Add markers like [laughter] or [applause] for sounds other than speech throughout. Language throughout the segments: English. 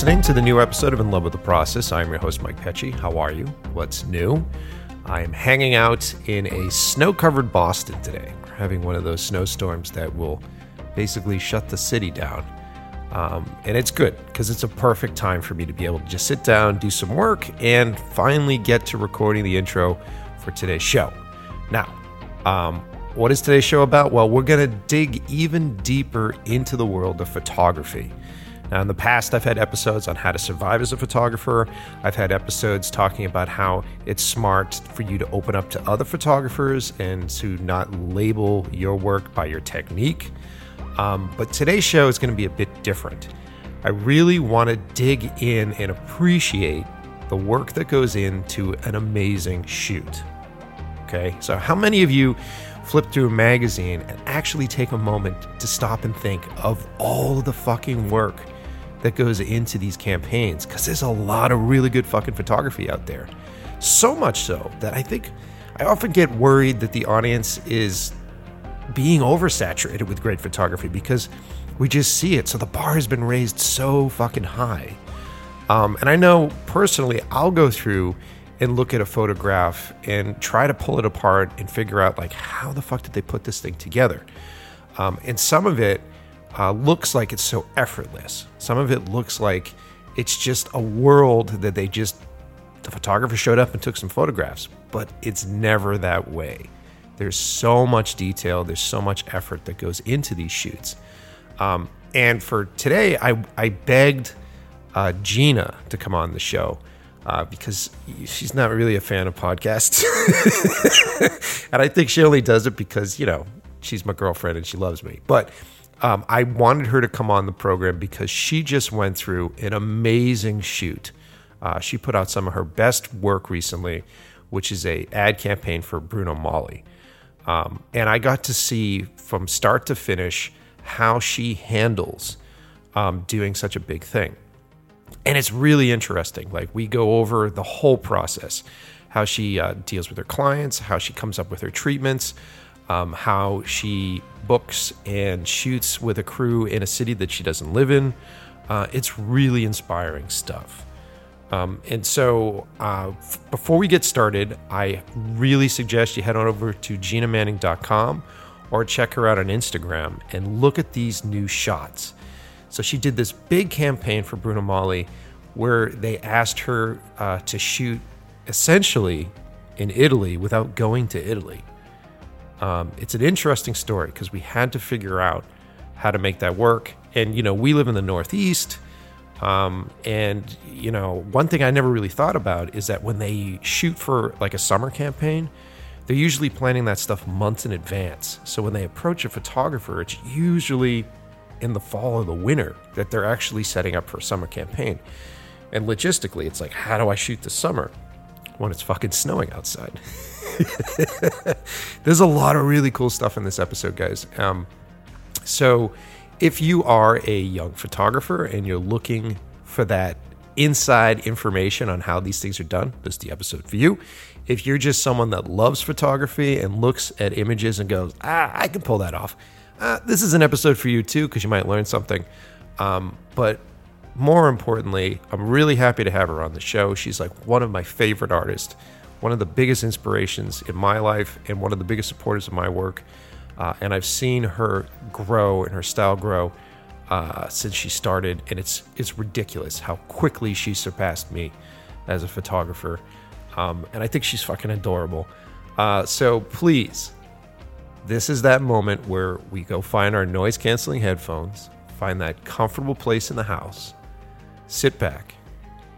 listening to the new episode of In Love with the Process. I'm your host, Mike Pecci. How are you? What's new? I am hanging out in a snow covered Boston today. We're having one of those snowstorms that will basically shut the city down. Um, and it's good because it's a perfect time for me to be able to just sit down, do some work, and finally get to recording the intro for today's show. Now, um, what is today's show about? Well, we're going to dig even deeper into the world of photography. Now, in the past, I've had episodes on how to survive as a photographer. I've had episodes talking about how it's smart for you to open up to other photographers and to not label your work by your technique. Um, but today's show is going to be a bit different. I really want to dig in and appreciate the work that goes into an amazing shoot. Okay, so how many of you flip through a magazine and actually take a moment to stop and think of all the fucking work that goes into these campaigns? Because there's a lot of really good fucking photography out there. So much so that I think I often get worried that the audience is being oversaturated with great photography because we just see it. So the bar has been raised so fucking high. Um, and I know personally, I'll go through and look at a photograph and try to pull it apart and figure out like how the fuck did they put this thing together. Um, and some of it uh, looks like it's so effortless. Some of it looks like it's just a world that they just the photographer showed up and took some photographs, but it's never that way. There's so much detail, there's so much effort that goes into these shoots. Um, and for today, I, I begged uh, Gina to come on the show uh, because she's not really a fan of podcasts. [laughs] and I think she only does it because, you know, she's my girlfriend and she loves me. But um, I wanted her to come on the program because she just went through an amazing shoot. Uh, she put out some of her best work recently, which is a ad campaign for Bruno Magli. Um, and I got to see from start to finish how she handles um, doing such a big thing. And it's really interesting. Like, we go over the whole process how she uh, deals with her clients, how she comes up with her treatments, um, how she books and shoots with a crew in a city that she doesn't live in. Uh, it's really inspiring stuff. Um, and so, uh, f- before we get started, I really suggest you head on over to ginamanning.com or check her out on Instagram and look at these new shots. So, she did this big campaign for Bruno Magli where they asked her uh, to shoot essentially in Italy without going to Italy. Um, it's an interesting story because we had to figure out how to make that work. And, you know, we live in the Northeast. Um, and you know, one thing I never really thought about is that when they shoot for like a summer campaign, they're usually planning that stuff months in advance. So when they approach a photographer, it's usually in the fall or the winter that they're actually setting up for a summer campaign. And logistically, it's like, how do I shoot this summer when it's fucking snowing outside? [laughs] [laughs] There's a lot of really cool stuff in this episode, guys. Um, so if you are a young photographer and you're looking for that inside information on how these things are done, this is the episode for you. If you're just someone that loves photography and looks at images and goes, ah, I can pull that off, uh, this is an episode for you too, because you might learn something. Um, but more importantly, I'm really happy to have her on the show. She's like one of my favorite artists, one of the biggest inspirations in my life, and one of the biggest supporters of my work. Uh, and I've seen her grow and her style grow uh, since she started, and it's it's ridiculous how quickly she surpassed me as a photographer. Um, and I think she's fucking adorable. Uh, so please, this is that moment where we go find our noise canceling headphones, find that comfortable place in the house, sit back,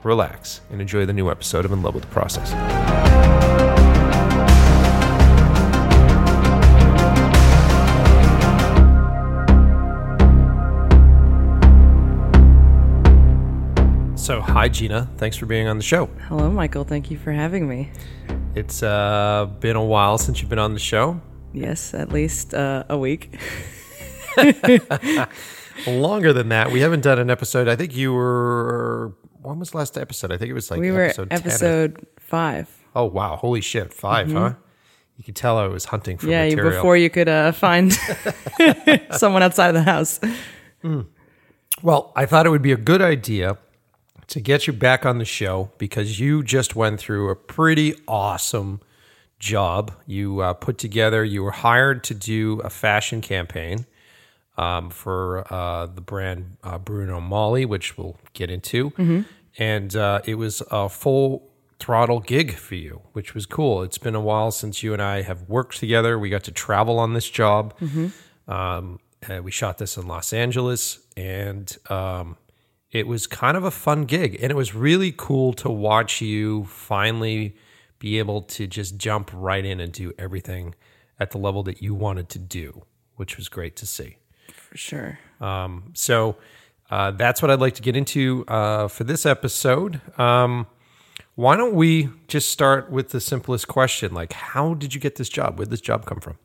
relax, and enjoy the new episode of In Love with the Process. So, hi, Gina. Thanks for being on the show. Hello, Michael. Thank you for having me. It's uh, been a while since you've been on the show. Yes, at least uh, a week. [laughs] Longer than that. We haven't done an episode. I think you were. When was the last episode? I think it was like we were episode 10 or- episode five. Oh, wow. Holy shit. 5 huh? You could tell I was hunting for Yeah, you- material. before you could uh, find [laughs] someone outside of the house. Well, I thought it would be a good idea to get you back on the show because you just went through a pretty awesome job. You uh, put together, you were hired to do a fashion campaign um, for uh, the brand uh, Bruno Magli, which we'll get into. And uh, it was a full throttle gig for you, which was cool. It's been a while since you and I have worked together. We got to travel on this job. Um, uh, we shot this in Los Angeles, and um, it was kind of a fun gig. And it was really cool to watch you finally be able to just jump right in and do everything at the level that you wanted to do, which was great to see. For sure. Um, so uh, that's what I'd like to get into uh, for this episode. Um, why don't we just start with the simplest question? Like, how did you get this job? Where did this job come from?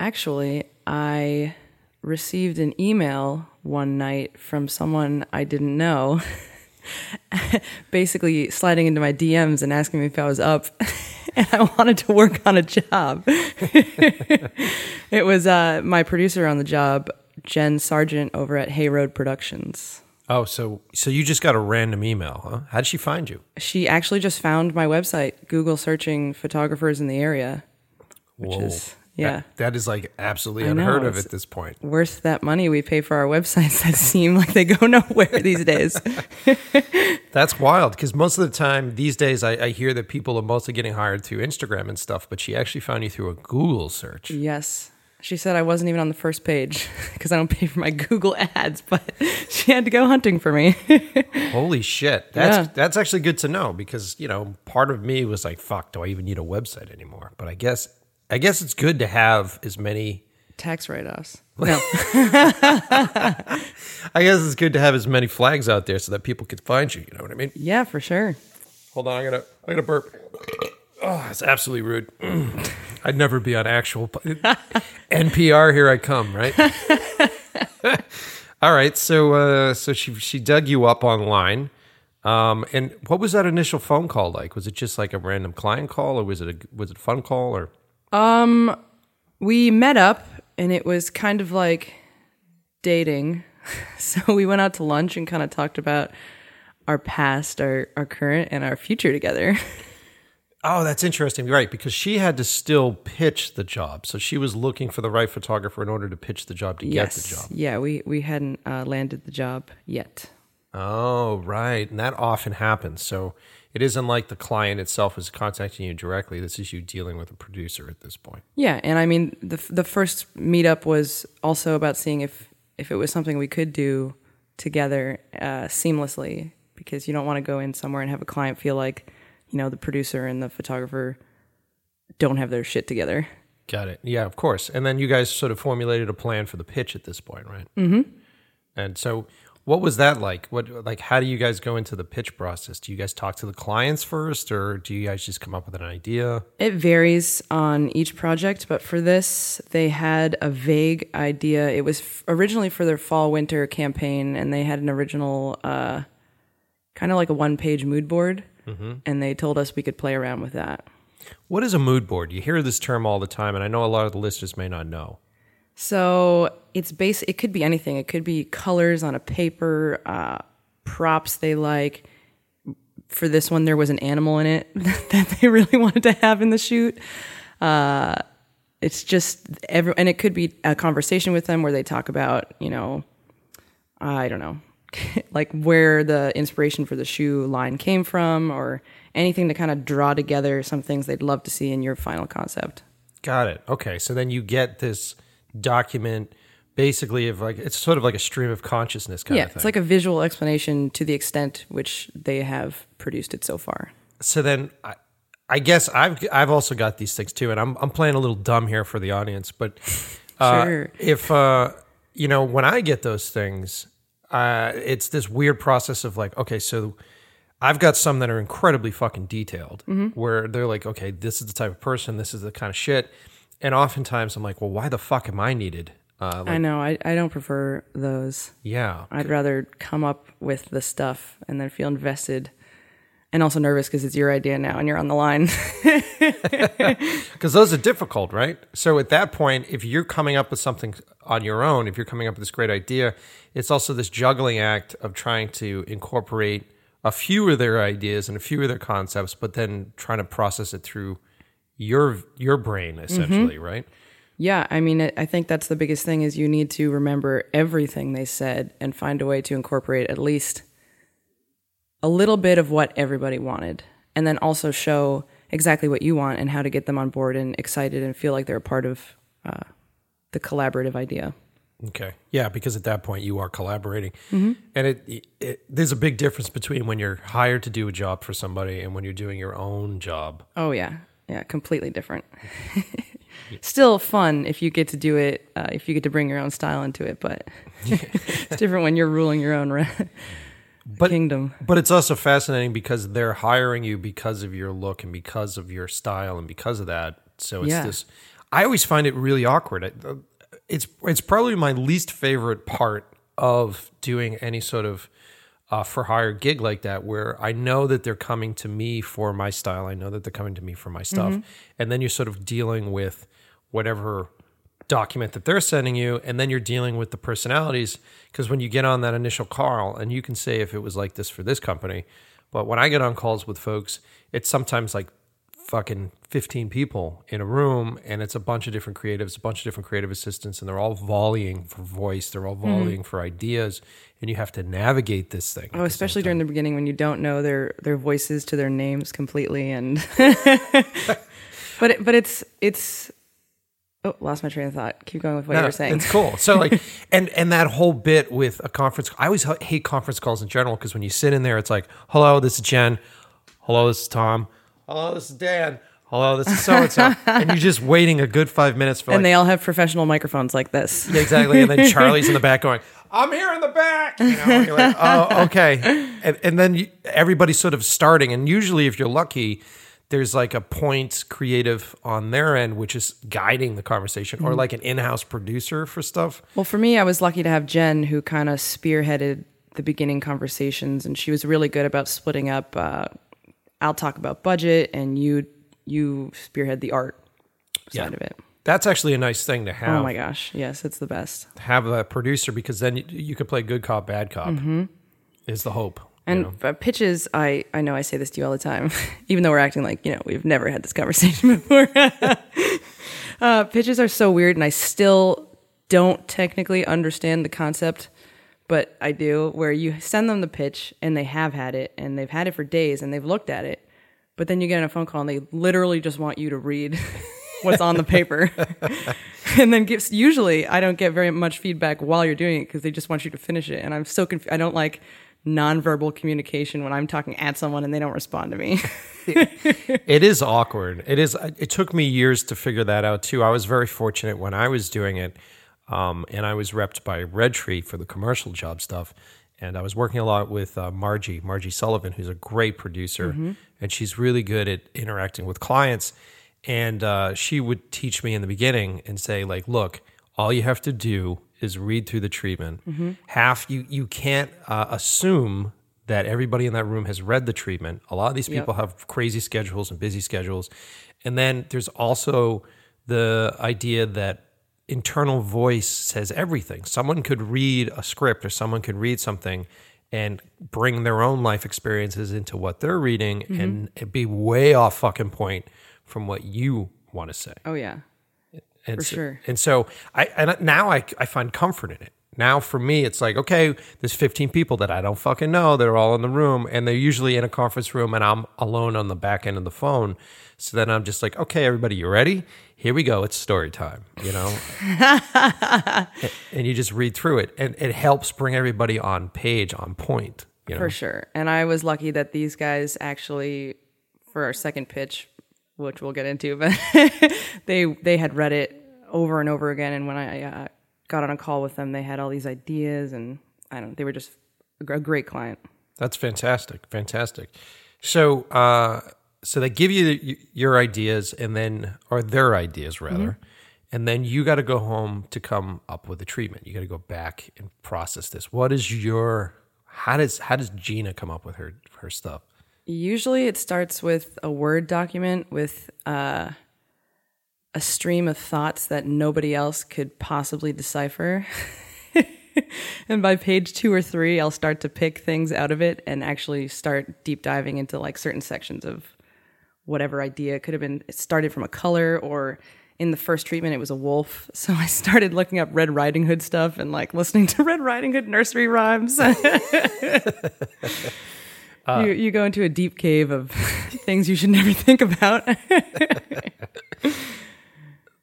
Actually, I received an email one night from someone I didn't know, [laughs] basically sliding into my DMs and asking me if I was up [laughs] [laughs] and I wanted to work on a job. [laughs] it was uh, my producer on the job, Jen Sargent, over at Hay Road Productions. Oh, so so you just got a random email, huh? How did she find you? She actually just found my website, Google searching photographers in the area, which Whoa. is, yeah. That- that is like absolutely know, unheard of at this point. worth that money we pay for our websites that [laughs] seem like they go nowhere these days. [laughs] That's wild because most of the time these days I, I hear that people are mostly getting hired through Instagram and stuff, but she actually found you through a Google search. yes. She said I wasn't even on the first page [laughs] because I don't pay for my Google ads, but she had to go hunting for me. Holy shit. That's Yeah. that's actually good to know because, you know, part of me was like, fuck, do I even need a website anymore? But I guess I guess it's good to have as many Tax write offs. [laughs] No. I guess it's good to have as many flags out there so that people can find you, you know what I mean? Yeah, for sure. Hold on, I gotta I gotta burp. Oh, it's absolutely rude. [clears throat] I'd never be on actual [laughs] NPR. Here I come, right? [laughs] All right, so uh, so she she dug you up online, um, and what was that initial phone call like? Was it just like a random client call, or was it a was it a fun call, or We met up and it was kind of like dating. [laughs] So we went out to lunch and kind of talked about our past, our, our current, and our future together. [laughs] Oh, that's interesting. Right, because she had to still pitch the job. So she was looking for the right photographer in order to pitch the job to get the job. Yeah, we, we hadn't uh, landed the job yet. Oh, right. And that often happens. So it isn't like the client itself is contacting you directly. This is you dealing with a producer at this point. Yeah, and I mean the the first meetup was also about seeing if if it was something we could do together uh, seamlessly because you don't want to go in somewhere and have a client feel like you know the producer and the photographer don't have their shit together. Got it. Yeah, of course. And then you guys sort of formulated a plan for the pitch at this point, right? Mm-hmm. And so what was that like? What like how do you guys go into the pitch process? Do you guys talk to the clients first or do you guys just come up with an idea? It varies on each project, but for this, they had a vague idea. It was f- originally for their fall winter campaign, and they had an original, uh, kind of like a one page mood board, and they told us we could play around with that. What is a mood board? You hear this term all the time and I know a lot of the listeners may not know. So it's base. It could be anything. It could be colors on a paper, uh, props they like. For this one, there was an animal in it [laughs] that they really wanted to have in the shoot. Uh, it's just every, and it could be a conversation with them where they talk about, you know, I don't know, [laughs] like where the inspiration for the shoe line came from, or anything to kind of draw together some things they'd love to see in your final concept. Got it. Okay. So then you get this document basically of like it's sort of like a stream of consciousness kind yeah, of thing. it's like a visual explanation to the extent which they have produced it so far. so then I, I guess I've I've also got these things too, and I'm I'm playing a little dumb here for the audience, but [laughs] uh, Sure. if uh, you know when I get those things, uh, it's this weird process of like, okay, so I've got some that are incredibly fucking detailed, where they're like, okay, this is the type of person, this is the kind of shit, and oftentimes I'm like, well, why the fuck am I needed? Uh, like, I know, I, I don't prefer those. yeah, I'd rather come up with the stuff and then feel invested and also nervous because it's your idea now and you're on the line. [laughs] [laughs] Because those are difficult, right? So at that point, if you're coming up with something on your own, if you're coming up with this great idea, it's also this juggling act of trying to incorporate a few of their ideas and a few of their concepts, but then trying to process it through your your brain essentially, Mm-hmm. right? yeah, I mean, I think that's the biggest thing is you need to remember everything they said and find a way to incorporate at least a little bit of what everybody wanted, and then also show exactly what you want and how to get them on board and excited and feel like they're a part of uh, the collaborative idea. Okay. Yeah, because at that point you are collaborating, Mm-hmm. and it, it there's a big difference between when you're hired to do a job for somebody and when you're doing your own job. Oh yeah, yeah, completely different. [laughs] Still fun if you get to do it, uh, if you get to bring your own style into it, but [laughs] it's different when you're ruling your own re- But kingdom. But it's also fascinating because they're hiring you because of your look and because of your style and because of that. So it's Yeah. this. I always find it really awkward. It- uh, It's it's probably my least favorite part of doing any sort of uh, for hire gig like that, where I know that they're coming to me for my style. I know that they're coming to me for my stuff, and then you're sort of dealing with whatever document that they're sending you and then you're dealing with the personalities. Because when you get on that initial call and you can say if it was like this for this company but when i get on calls with folks it's sometimes like fucking 15 people in a room and it's a bunch of different creatives a bunch of different creative assistants and they're all volleying for voice they're all mm-hmm. volleying for ideas and you have to navigate this thing Oh, especially during the beginning when you don't know their their voices to their names completely, and [laughs] but it, but it's it's. Oh, lost my train of thought. Keep going with what you No, were saying. It's cool. So like, [laughs] and and that whole bit with a conference. I always hate conference calls in general because when you sit in there, it's like, "Hello, this is Jen. Hello, this is Tom. Hello, this is Dan. Hello, this is so and so," and you're just waiting a good five minutes for like, and they all have professional microphones like this. yeah, exactly. And then [laughs] Charlie's in the back going, "I'm here in the back." You know, and you're like, [laughs] "Oh, okay." And, and then you, everybody's sort of starting, and usually, if you're lucky, there's like a point creative on their end, which is guiding the conversation, or like an in-house producer for stuff. Well, for me, I was lucky to have Jen, who kind of spearheaded the beginning conversations, and she was really good about splitting up. Uh, I'll talk about budget, and you you spearhead the art side of it. That's actually a nice thing to have. Oh my gosh, yes, it's the best. Have a producer because then you, you could play good cop, bad cop. Is the hope. you And know? uh, pitches, I I know I say this to you all the time, [laughs] even though we're acting like you know we've never had this conversation [laughs] before. [laughs] uh, pitches are so weird, and I still don't technically understand the concept, but I do. Where you send them the pitch, and they have had it, and they've had it for days, and they've looked at it, but then you get a phone call, and they literally just want you to read. [laughs] What's on the paper, [laughs] and then gives. Usually, I don't get very much feedback while you're doing it because they just want you to finish it, and I'm so confused. I don't like nonverbal communication when I'm talking at someone and they don't respond to me. [laughs] it is awkward. It is. It took me years to figure that out too. I was very fortunate when I was doing it, um, and I was repped by Red Tree for the commercial job stuff. And I was working a lot with uh, Margie, Margie Sullivan, who's a great producer, and she's really good at interacting with clients. And uh, she would teach me in the beginning and say, like, look, all you have to do is read through the treatment. Half you you can't uh, assume that everybody in that room has read the treatment. A lot of these people have crazy schedules and busy schedules. And then there's also the idea that internal voice says everything. Someone could read a script or someone could read something and bring their own life experiences into what they're reading mm-hmm. and it'd be way off fucking point from what you want to say. oh yeah. And For so, sure. And so I and now I I find comfort in it. Now for me it's like okay, there's 15 people that I don't fucking know. They're all in the room and they're usually in a conference room and I'm alone on the back end of the phone. So then I'm just like, okay, everybody, you ready? Here we go. It's story time. You know, [laughs] and you just read through it, and it helps bring everybody on page, on point. You know, For sure. And I was lucky that these guys actually for our second pitch, which we'll get into, but [laughs] they they had read it over and over again and when I uh, got on a call with them, they had all these ideas and I don't they were just a a great client. That's fantastic, fantastic. So, uh, so they give you the, your ideas, and then, or their ideas rather, and then you got to go home to come up with a treatment. You got to go back and process this. What is your how does how does Gina come up with her her stuff? Usually it starts with a Word document with uh, a stream of thoughts that nobody else could possibly decipher. [laughs] and by page two or three, I'll start to pick things out of it and actually start deep diving into like certain sections of whatever idea. It could have been it started from a color or in the first treatment it was a wolf. [laughs] So I started looking up Red Riding Hood stuff and like listening to [laughs] Red Riding Hood nursery rhymes. [laughs] you, you go into a deep cave of things you should never think about.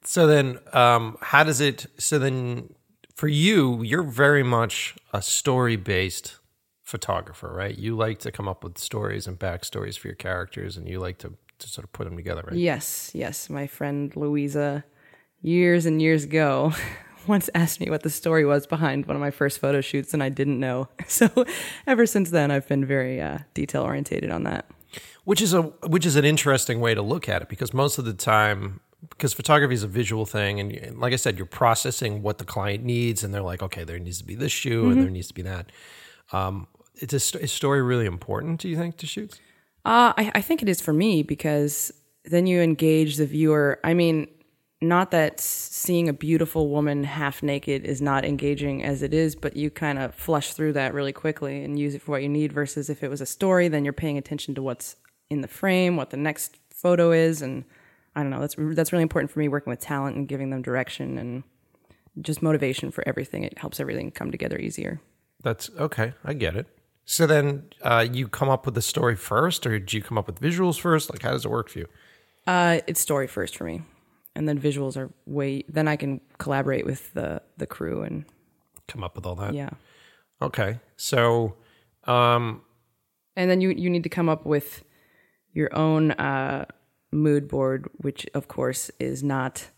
So then, um, how does it? So then, for you, you're very much a story based photographer, right? You like to come up with stories and backstories for your characters, and you like to, to sort of put them together, right? yes, yes. My friend Louisa, years and years ago, [laughs] once asked me what the story was behind one of my first photo shoots, and I didn't know. [laughs] So ever since then, I've been very uh, detail orientated on that. Which is a which is an interesting way to look at it because most of the time, because photography is a visual thing, and, and like I said, you're processing what the client needs, and they're like, okay, there needs to be this shoe, and there needs to be that. Um, it's a, is story really important? Do you think to shoots? Uh, I, I think it is for me because then you engage the viewer. I mean, not that seeing a beautiful woman half naked is not engaging as it is, but you kind of flush through that really quickly and use it for what you need. Versus if it was a story, then you're paying attention to what's in the frame, what the next photo is, and I don't know. That's that's really important for me working with talent and giving them direction and just motivation for everything. It helps everything come together easier. That's okay. I get it. So then, uh, you come up with the story first, or do you come up with visuals first? Like, how does it work for you? Uh, it's story first for me, and then visuals are way. Then I can collaborate with the the crew and Come up with all that. yeah. Okay. So, um, And then you you need to come up with your own uh, mood board, which of course is not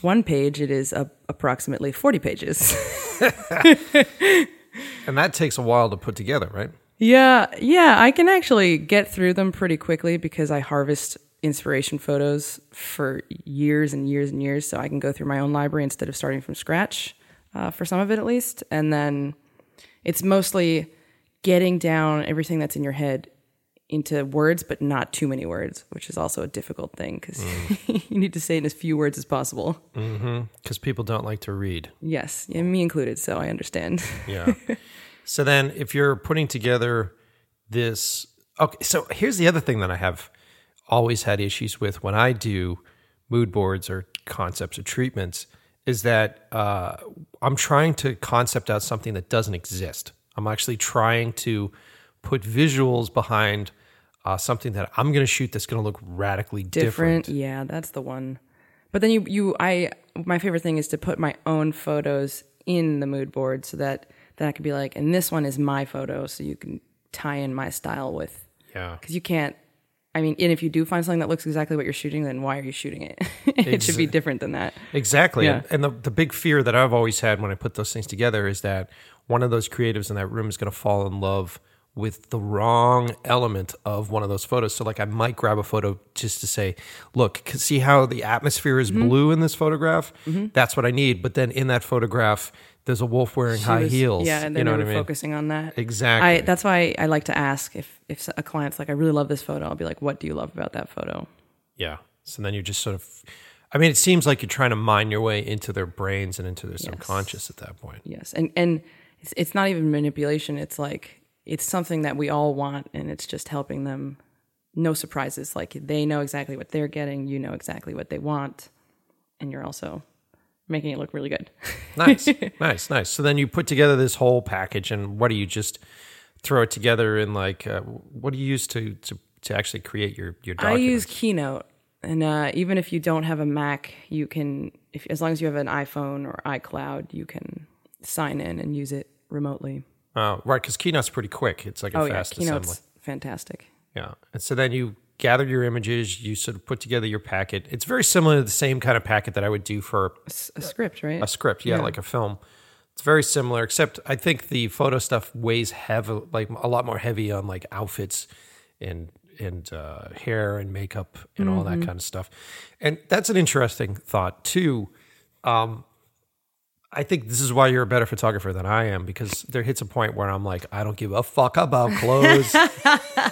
one page. It is a, approximately forty pages. [laughs] [laughs] and that takes a while to put together, right? yeah, yeah. I can actually get through them pretty quickly because I harvest inspiration photos for years and years and years. So I can go through my own library instead of starting from scratch uh, for some of it at least. And then it's mostly getting down everything that's in your head into words, but not too many words, which is also a difficult thing because [laughs] you need to say it in as few words as possible. Because people don't like to read. Yes, yeah, me included. So I understand. [laughs] Yeah. so then, if you're putting together this, okay. So here's the other thing that I have always had issues with when I do mood boards or concepts or treatments is that uh, I'm trying to concept out something that doesn't exist. I'm actually trying to put visuals behind uh, something that I'm going to shoot that's going to look radically different. different. Yeah, that's the one. But then you you I my favorite thing is to put my own photos in the mood board so that then I could be like, and this one is my photo, so you can tie in my style with Yeah. because you can't. I mean, and if you do find something that looks exactly what you're shooting, then why are you shooting it? [laughs] it should be different than that. Exactly. Yeah. And, and the, the big fear that I've always had when I put those things together is that one of those creatives in that room is going to fall in love with the wrong element of one of those photos. So, like, I might grab a photo just to say, look, see how the atmosphere is Mm-hmm. blue in this photograph? That's what I need. But then in that photograph, there's a wolf wearing She high was- heels. Yeah, and you know what I were mean? focusing on that. Exactly. I, that's why I like to ask if if a client's like, I really love this photo. I'll be like, what do you love about that photo? yeah. So then you're just sort of, I mean, it seems like you're trying to mine your way into their brains and into their subconscious at that point. Yes, and and it's, it's not even manipulation. It's like it's something that we all want, and it's just helping them. No surprises. Like they know exactly what they're getting. You know exactly what they want, and you're also making it look really good. [laughs] nice, nice, nice. So then you put together this whole package, and what do you just throw it together in like? Uh, what do you use to to to actually create your your I use Keynote, and uh, even if you don't have a Mac, you can, if as long as you have an iPhone or iCloud, you can sign in and use it remotely. Uh, right, because Keynote's pretty quick. It's like a Oh yeah, fast Keynote's assembly. fantastic. Yeah, and so then you gather your images, you sort of put together your packet. It's very similar to the same kind of packet that I would do for S- a script, right? a script, yeah, Yeah. like a film. It's very similar, except I think the photo stuff weighs heavy, like a lot more heavy on like outfits and and uh, hair and makeup and all that kind of stuff. And that's an interesting thought too. Um, I think this is why you're a better photographer than I am because there hits a point where I'm like, I don't give a fuck about [laughs] clothes.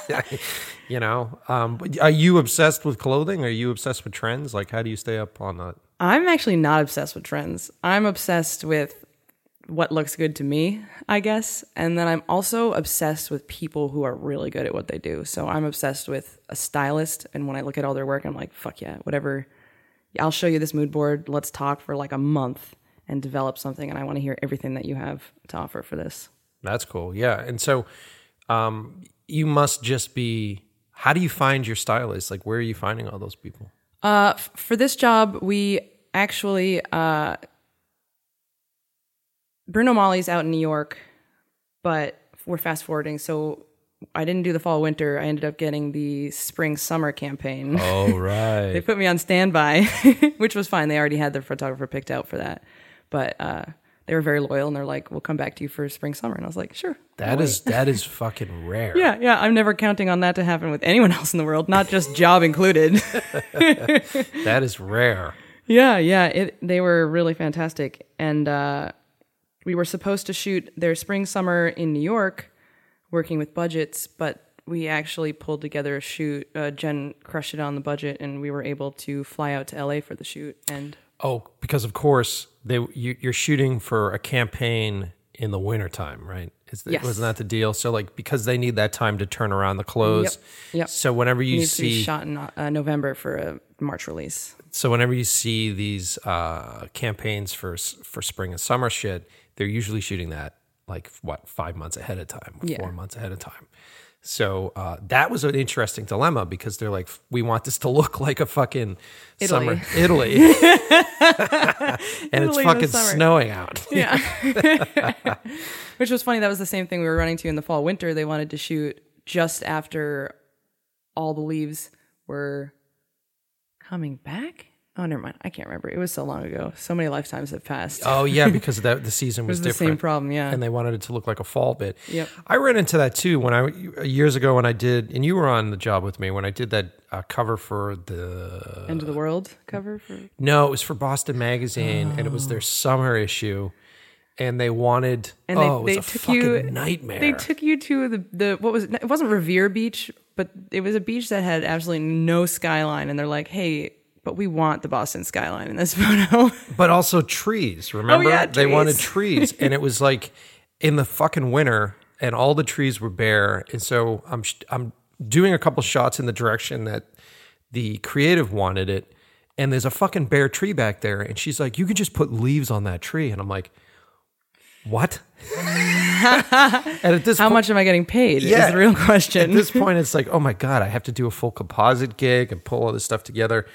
[laughs] you know, um, but are you obsessed with clothing? Are you obsessed with trends? Like, how do you stay up on that? I'm actually not obsessed with trends. I'm obsessed with what looks good to me, I guess. And then I'm also obsessed with people who are really good at what they do. So I'm obsessed with a stylist. And when I look at all their work, I'm like, fuck yeah, whatever. I'll show you this mood board. Let's talk for like a month and develop something. And I want to hear everything that you have to offer for this. That's cool. Yeah. And so um, you must just be, how do you find your stylist? Like, where are you finding all those people? Uh, f- for this job, we actually, uh, Bruno Magli's out in New York, but we're fast forwarding. So I didn't do the fall winter. I ended up getting the spring summer campaign. Oh, right. [laughs] they put me on standby, [laughs] which was fine. They already had their photographer picked out for that. But uh, they were very loyal and they're like, we'll come back to you for spring summer. And I was like, sure. That is that is fucking [laughs] rare. Yeah, yeah. I'm never counting on that to happen with anyone else in the world, not just job included. [laughs] that is rare. Yeah, yeah. It, they were really fantastic. And uh, we were supposed to shoot their spring summer in New York, working with budgets, but we actually pulled together a shoot. Uh, Jen crushed it on the budget, and we were able to fly out to LA for the shoot. And Oh, because of course they you, you're shooting for a campaign in the wintertime, right? Is that, Yes. Wasn't that the deal? So like because they need that time to turn around the clothes. Yep, yep. So whenever you needs to be see shot in uh, November for a March release. so whenever you see these uh, campaigns for for spring and summer shit, they're usually shooting that like what five months ahead of time, Yeah. four months ahead of time. So uh, that was an interesting dilemma because they're like, we want this to look [laughs] like a fucking summer Italy, [laughs] [laughs] and it's Italy in fucking snowing out. Yeah. Which was funny. That was the same thing we were running to in the fall winter. They wanted to shoot just after all the leaves were coming back. Oh, never mind. I can't remember. It was so long ago. So many lifetimes have passed. Oh yeah, [laughs] because that the season was, was the different. same problem. Yeah. and they wanted it to look like a fall bit. Yep. I ran into that too when I years ago when I did, and you were on the job with me when I did that uh, cover for the. End of the world cover for. No, it was for Boston Magazine, and it was their summer issue, and they wanted. And they, oh, it was they a took fucking you nightmare. They took you to the the what was it? It wasn't Revere Beach, but it was a beach that had absolutely no skyline. And they're like, hey, but we want the Boston skyline in this [laughs] photo. but also trees. Oh, remember, Oh, yeah, they wanted trees. trees, and it was [laughs] like in the fucking winter, and all the trees were bare. And so I'm sh- I'm doing a couple shots in the direction that the creative wanted it, and there's a fucking bare tree back there, and she's like, "You can just put leaves on that tree," and I'm like, "What?" [laughs] and at this How point, much am I getting paid? Yeah. Is the real question. at this point, it's like, "Oh my god, I have to do a full composite gig and pull all this stuff together."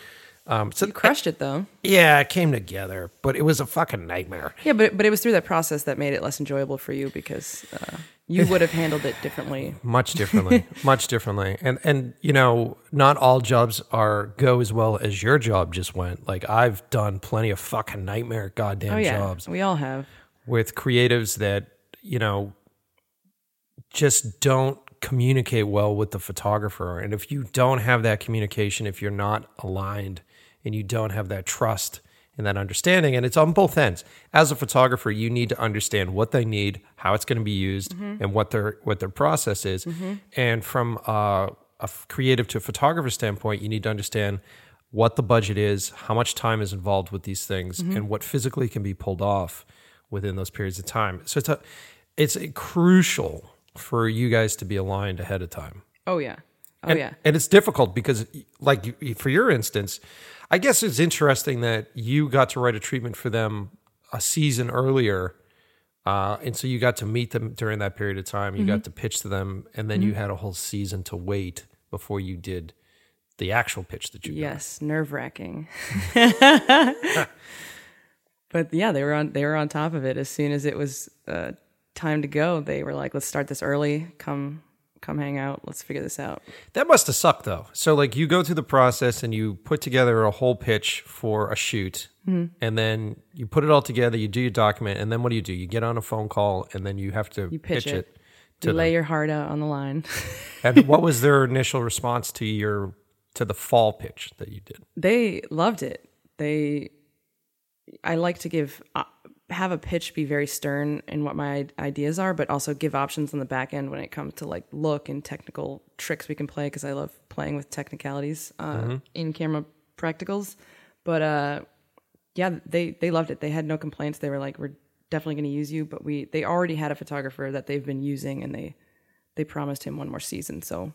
Um, so Crushed it though. yeah, it came together, but it was a fucking nightmare. Yeah, but but it was through that process that made it less enjoyable for you because uh, you would have handled it differently. [laughs] much differently much differently and and you know not all jobs are go as well as your job just went like i've done plenty of fucking nightmare goddamn Oh yeah, jobs we all have. with creatives that you know just don't communicate well with the photographer and if you don't have that communication if you're not aligned and you don't have that trust and that understanding. And it's on both ends. As a photographer you need to understand what they need how it's going to be used and what their what their process is. And from uh, a creative to a photographer standpoint you need to understand what the budget is how much time is involved with these things and what physically can be pulled off within those periods of time. So it's a, it's a crucial for you guys to be aligned ahead of time. Oh yeah. Oh and, yeah. and it's difficult because, like for your instance, I guess it's interesting that you got to write a treatment for them a season earlier, uh, and so you got to meet them during that period of time. You got to pitch to them, and then you had a whole season to wait before you did the actual pitch that you. Yes, nerve wracking. [laughs] but yeah, they were on they were on top of it as soon as it was uh, time to go. They were like, "Let's start this early. Come, come hang out. Let's figure this out." That must have sucked though. So like you go through the process and you put together a whole pitch for a shoot, Mm-hmm. and then you put it all together. You do your document, and then what do you do? You get on a phone call, and then you have to You pitch, it. to You them. lay your heart out on the line. [laughs] And what was their initial response to your to the fall pitch that you did? they loved it. They, I like to give uh, have a pitch be very stern in what my ideas are, but also give options on the back end when it comes to like look and technical tricks we can play because I love playing with technicalities uh, in camera practicals. But uh, yeah, they they loved it. They had no complaints. They were like, "We're definitely going to use you," but we they already had a photographer that they've been using, and they they promised him one more season. So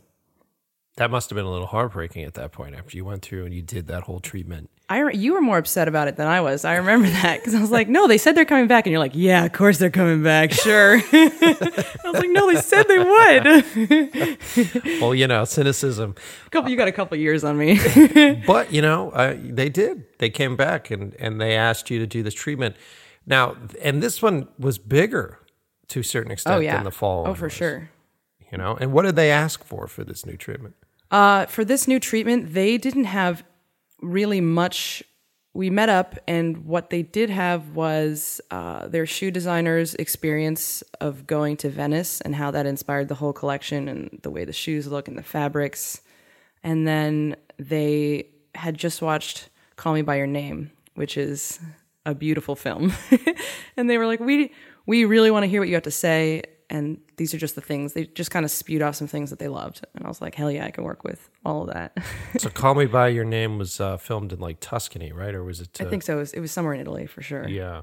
That must have been a little heartbreaking at that point after you went through and you did that whole treatment. I re- you were more upset about it than I was. I remember [laughs] that because I was like, "No, they said they're coming back," and you're like, "Yeah, of course they're coming back, sure." [laughs] I was like, "No, they said they would." [laughs] Well, you know, cynicism. couple, you got a couple years on me. But, you know, uh, they did. They came back and, and they asked you to do this treatment. Now, and this one was bigger to a certain extent oh yeah, than the fall. Oh, for was, sure. You know, and what did they ask for for this new treatment? Uh, for this new treatment, they didn't have really much. We met up, and what they did have was uh, their shoe designer's experience of going to Venice and how that inspired the whole collection and the way the shoes look and the fabrics. And then they had just watched Call Me by Your Name, which is a beautiful film. [laughs] and they were like, "We we really want to hear what you have to say." And these are just the things they just kind of spewed off some things that they loved, and I was like, "Hell yeah, I can work with all of that." So, Call Me By Your Name was uh, [laughs] filmed in like Tuscany, right? Or was it? Uh, I think so. It was, it was somewhere in Italy for sure. Yeah.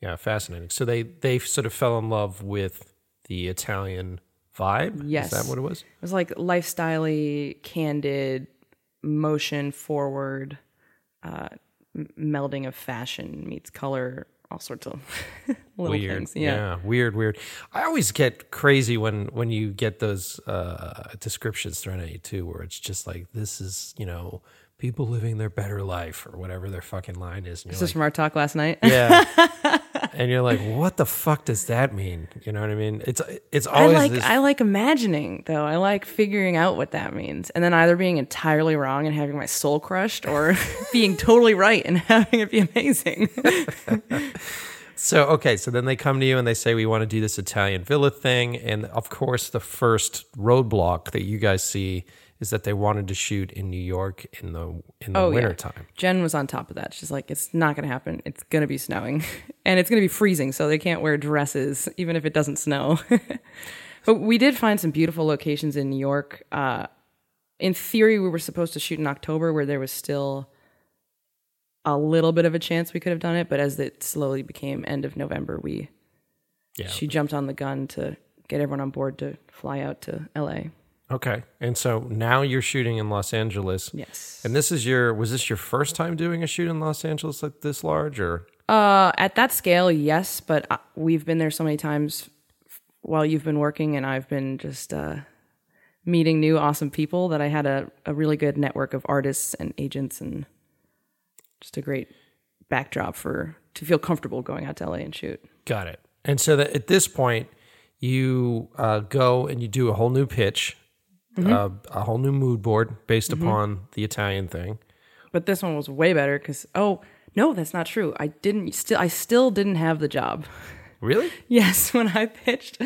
Yeah, fascinating. So they they sort of fell in love with the Italian vibe. Yes. Is that what it was? It was like lifestyley, candid, motion forward, uh, melding of fashion meets color, all sorts of [laughs] little weird. things. Yeah. weird, weird. I always get crazy when when you get those uh, descriptions thrown at you too, where it's just like this is you know people living their better life or whatever their fucking line is. And This you're is from our talk last night. yeah, [laughs] and you're like, what the fuck does that mean? You know what I mean? It's it's always I like this. I like imagining though. I like figuring out what that means, and then either being entirely wrong and having my soul crushed, or [laughs] being totally right and [laughs] having it be amazing. [laughs] So okay, so then they come to you and they say we want to do this Italian villa thing, and of course the first roadblock that you guys see is that they wanted to shoot in New York in the in the Oh, yeah. wintertime. Jen was on top of that. She's like, it's not going to happen. It's going to be snowing [laughs] and it's going to be freezing. So they can't wear dresses, even if it doesn't snow. [laughs] but we did find some beautiful locations in New York. Uh, in theory, we were supposed to shoot in October where there was still a little bit of a chance we could have done it. But as it slowly became end of November, we, Yeah. she jumped on the gun to get everyone on board to fly out to LA. Okay, and so now you're shooting in Los Angeles. Yes. And this is your was this your first time doing a shoot in Los Angeles like this large or Uh, at that scale, yes, but uh, we've been there so many times while you've been working, and I've been just uh, meeting new awesome people that I had a, a really good network of artists and agents, and just a great backdrop for to feel comfortable going out to LA and shoot. got it. And so that at this point you uh, go and you do a whole new pitch, Mm-hmm. uh, a whole new mood board based upon the Italian thing. But this one was way better because oh no, that's not true. I didn't still I still didn't have the job. [laughs] Really? Yes, [laughs] when I pitched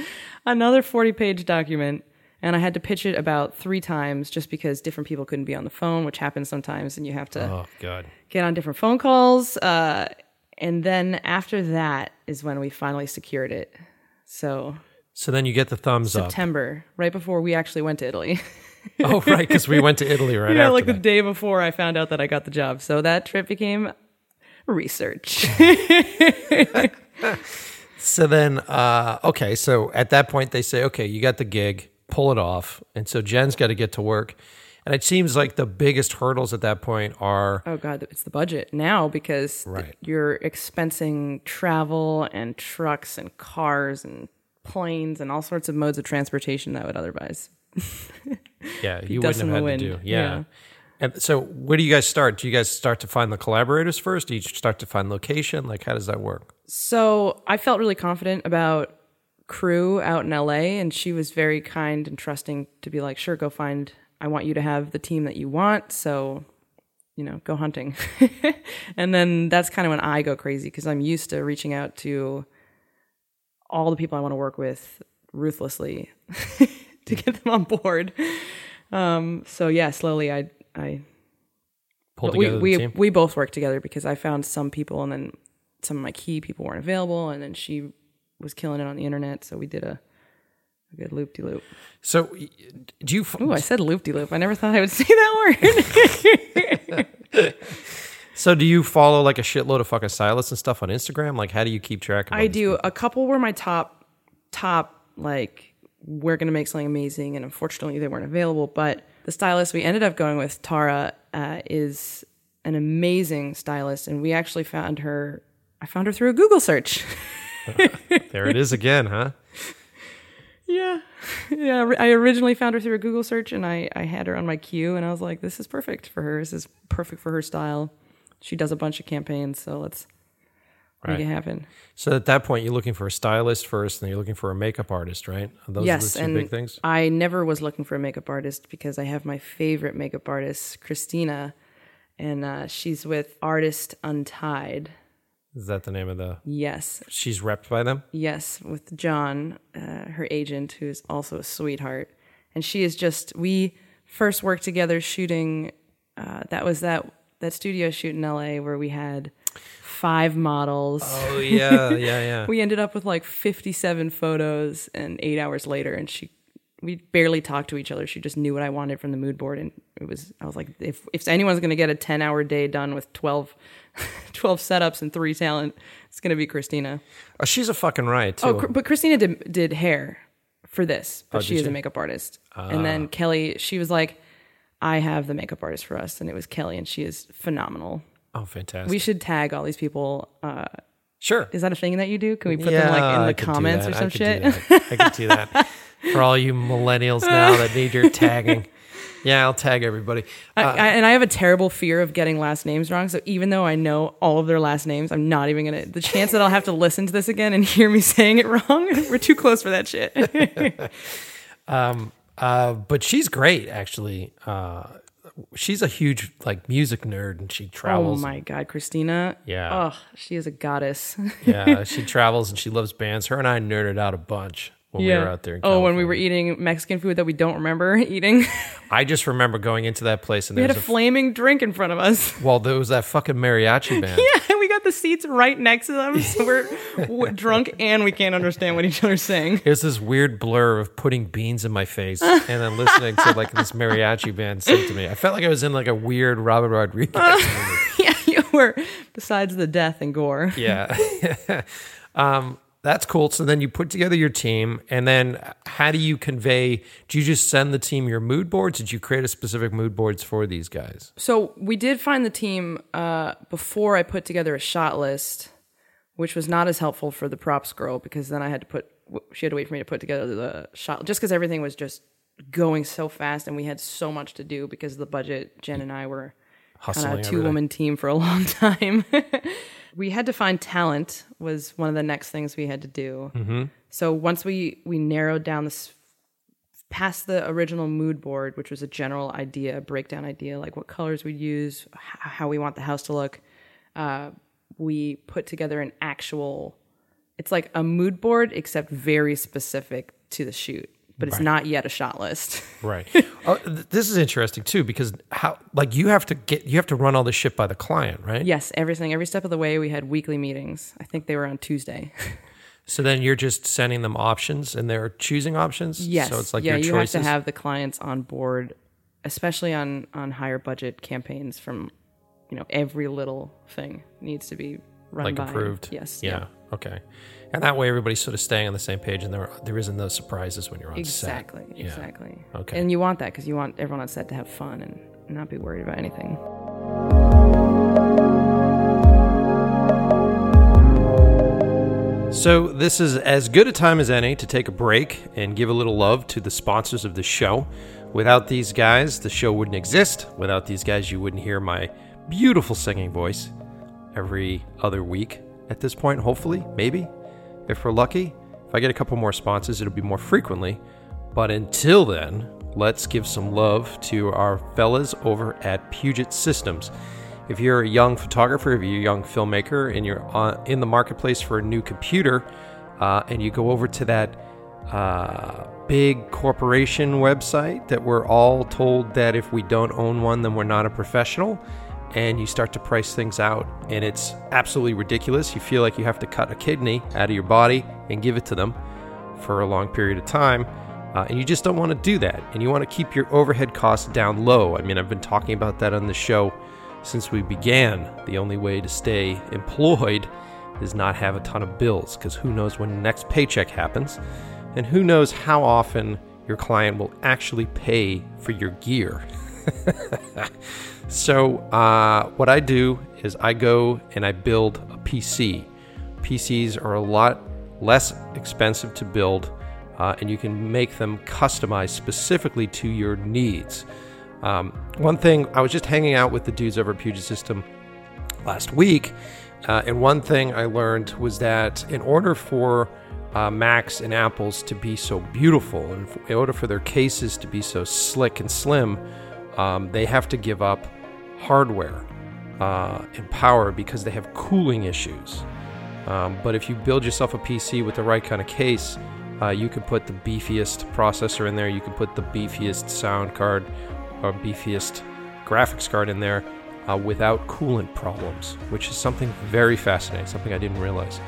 another 40 page document and I had to pitch it about three times just because different people couldn't be on the phone, which happens sometimes, and you have to Oh God. get on different phone calls. Uh, and then after that is when we finally secured it. So So then you get the thumbs up. September, right before we actually went to Italy. [laughs] Oh, right, because we went to Italy right [laughs] yeah, like the day before I found out that I got the job. So that trip became research. [laughs] So then, uh, okay, so at that point they say, okay, you got the gig, pull it off, and so Jen's got to get to work, and it seems like the biggest hurdles at that point are Oh god, it's the budget now because th- you're expensing travel and trucks and cars and planes and all sorts of modes of transportation that would otherwise. [laughs] yeah, you [laughs] wouldn't have had to do, yeah. Yeah. And so, where do you guys start? Do you guys start to find the collaborators first? Do you start to find location? Like, how does that work? So I felt really confident about crew out in LA, and she was very kind and trusting to be like, "Sure, go find. I want you to have the team that you want." So. You know, go hunting. [laughs] and then that's kind of when I go crazy because I'm used to reaching out to all the people I want to work with ruthlessly [laughs] to get them on board. Um, so yeah, slowly I I Pull we together we the team. we both worked together because I found some people and then some of my key people weren't available, and then she was killing it on the internet. So we did a, a good loop de loop. So, do you? f- Ooh, I said loop de loop. I never thought I would [laughs] say that word. [laughs] So, do you follow like a shitload of fucking stylists and stuff on Instagram? Like, how do you keep track? of all I these do. A couple were my top, top like we're gonna make something amazing, and unfortunately they weren't available. But the stylist we ended up going with, Tara, uh, is an amazing stylist, and we actually found her. I found her through a Google search. [laughs] There it is again, huh? Yeah, [laughs] yeah. I originally found her through a Google search, and I I had her on my queue, and I was like, this is perfect for her. This is perfect for her style. She does a bunch of campaigns, so let's Right. make it happen. So at that point, you're looking for a stylist first, and then you're looking for a makeup artist, right? Those yes, are the two and big things. I never was looking for a makeup artist because I have my favorite makeup artist, Christina, and uh, she's with Artist Untied. Is that the name of the? Yes, She's repped by them. yes, with John, uh, her agent, who's also a sweetheart, and she is just. We first worked together shooting. Uh, that was that that studio shoot in L.A. where we had five models. Oh yeah, [laughs] yeah, yeah. we ended up with like 57 photos and eight hours later and she we barely talked to each other she just knew what i wanted from the mood board and it was i was like if if anyone's going to get a 10 hour day done with 12 [laughs] 12 setups and three talent it's going to be christina Oh, she's a fucking riot oh, too. oh but christina did did hair for this but Oh, she is a makeup artist and ah. then kelly she was like i have the makeup artist for us and it was kelly and she is phenomenal oh, fantastic. we should tag all these people uh, sure. is that a thing that you do can we put them like in the comments or that. I some shit. I could do that [laughs] for all you millennials now that need your tagging. Yeah, I'll tag everybody. Uh, I, and I have a terrible fear of getting last names wrong. So even though I know all of their last names, I'm not even gonna. The chance that I'll have to listen to this again and [laughs] hear me saying it wrong, [laughs] we're too close for that shit. Uh, but she's great, actually. Uh, she's a huge like music nerd, and she travels. oh my god, Christina. Yeah. Oh, she is a goddess. [laughs] yeah, she travels and she loves bands. Her and I nerded out a bunch when we were out there. In oh, when we were eating Mexican food that we don't remember [laughs] eating, I just remember going into that place and we there had a was a, flaming drink in front of us. well, there was that fucking mariachi band. [laughs] Yeah, the seats right next to them, so we're [laughs] w- drunk and we can't understand what each other's saying. It was this weird blur of putting beans in my face and then listening to like this mariachi band sing to me. I felt like I was in like a weird Robert Rodriguez movie. [laughs] Yeah, you were. Besides the death and gore. Yeah. [laughs] um, that's cool. So then you put together your team, and then how do you convey? Do you just send the team your mood boards? Did you create a specific mood boards for these guys? So we did find the team uh, before I put together a shot list, which was not as helpful for the props girl because then I had to put she had to wait for me to put together the shot just because everything was just going so fast and we had so much to do because of the budget. Jen and I were of a two woman team for a long [laughs] time. We had to find talent was one of the next things we had to do. Mm-hmm. So once we we narrowed down this past the original mood board, which was a general idea, a breakdown idea, like what colors we'd use, how we want the house to look, uh, we put together an actual. It's like a mood board, except very specific to the shoot, but it's Right. not yet a shot list. [laughs] Right. oh, th- this is interesting too because how like you have to get you have to run all this shit by the client, right? yes, everything, every step of the way, we had weekly meetings. I think they were on Tuesday. [laughs] So then you're just sending them options, and they're choosing options. Yes. So it's like yeah, your you choices. have to have the clients on board, especially on on higher budget campaigns. From you know, every little thing needs to be run like by. approved. Yes. Yeah. Okay. And that way everybody's sort of staying on the same page, and there there isn't those surprises when you're on Exactly. set. Yeah. Exactly. Okay. And you want that because you want everyone on set to have fun and not be worried about anything. So, this is as good a time as any to take a break and give a little love to the sponsors of the show. Without these guys, the show wouldn't exist. Without these guys, you wouldn't hear my beautiful singing voice every other week at this point, hopefully, maybe. If we're lucky, if I get a couple more sponsors, it'll be more frequently. But until then, let's give some love to our fellas over at Puget Systems. If you're a young photographer, if you're a young filmmaker, and you're on, in the marketplace for a new computer, uh, and you go over to that uh, big corporation website that we're all told that if we don't own one, then we're not a professional, and you start to price things out, and it's absolutely ridiculous. You feel like you have to cut a kidney out of your body and give it to them for a long period of time. Uh, and you just don't want to do that. And you want to keep your overhead costs down low. I mean, I've been talking about that on the show since we began. The only way to stay employed is not have a ton of bills because who knows when the next paycheck happens, and who knows how often your client will actually pay for your gear. [laughs] so, uh, what I do is I go and I build a PC. PCs are a lot less expensive to build, uh, and you can make them customized specifically to your needs. Um, one thing, I was just hanging out with the dudes over Puget System last week, uh, and one thing I learned was that in order for uh, Macs and Apples to be so beautiful, in order for their cases to be so slick and slim, um, they have to give up hardware uh, and power because they have cooling issues. Um, but if you build yourself a PC with the right kind of case, uh, you can put the beefiest processor in there, you can put the beefiest sound card or beefiest graphics card in there uh, without coolant problems, which is something very fascinating, something I didn't realize.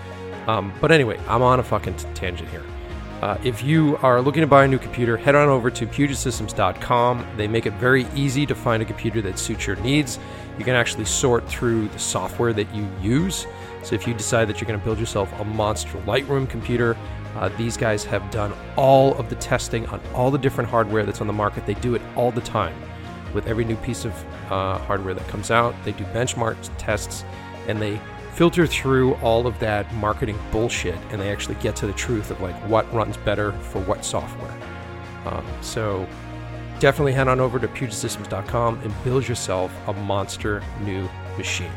Um, but anyway, I'm on a fucking t- tangent here. Uh, if you are looking to buy a new computer, head on over to PugetSystems.com. They make it very easy to find a computer that suits your needs. You can actually sort through the software that you use. So if you decide that you're going to build yourself a monster Lightroom computer, uh, these guys have done all of the testing on all the different hardware that's on the market. They do it all the time with every new piece of uh, hardware that comes out. They do benchmark tests and they filter through all of that marketing bullshit and they actually get to the truth of like what runs better for what software. Um, so definitely head on over to PugetSystems.com and build yourself a monster new machine.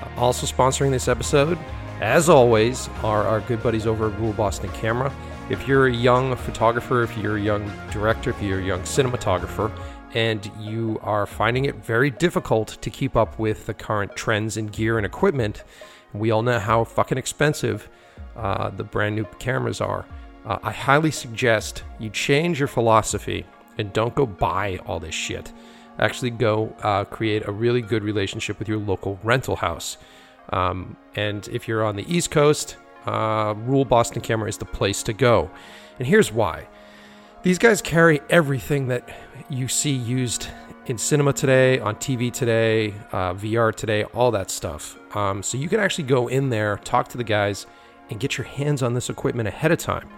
Uh, also sponsoring this episode, as always, are our good buddies over at Rule Boston Camera. If you're a young photographer, if you're a young director, if you're a young cinematographer, and you are finding it very difficult to keep up with the current trends in gear and equipment, we all know how fucking expensive uh, the brand new cameras are. Uh, I highly suggest you change your philosophy and don't go buy all this shit. Actually, go uh, create a really good relationship with your local rental house. Um, and if you're on the East Coast, uh, Rule Boston Camera is the place to go. And here's why these guys carry everything that you see used in cinema today, on TV today, uh, VR today, all that stuff. Um, so you can actually go in there, talk to the guys, and get your hands on this equipment ahead of time.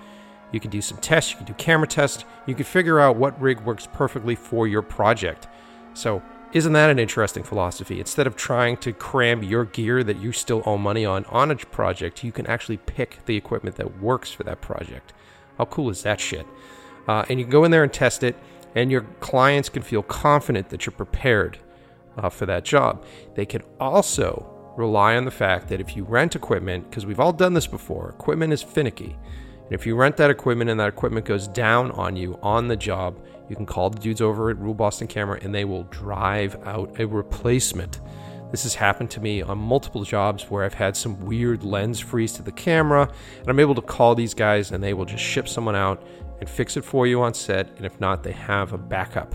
You can do some tests, you can do camera tests, you can figure out what rig works perfectly for your project. So, isn't that an interesting philosophy? Instead of trying to cram your gear that you still owe money on on a project, you can actually pick the equipment that works for that project. How cool is that shit? Uh, and you can go in there and test it, and your clients can feel confident that you're prepared uh, for that job. They can also rely on the fact that if you rent equipment, because we've all done this before, equipment is finicky. And if you rent that equipment and that equipment goes down on you on the job, you can call the dudes over at Rule Boston Camera and they will drive out a replacement. This has happened to me on multiple jobs where I've had some weird lens freeze to the camera, and I'm able to call these guys and they will just ship someone out and fix it for you on set. And if not, they have a backup.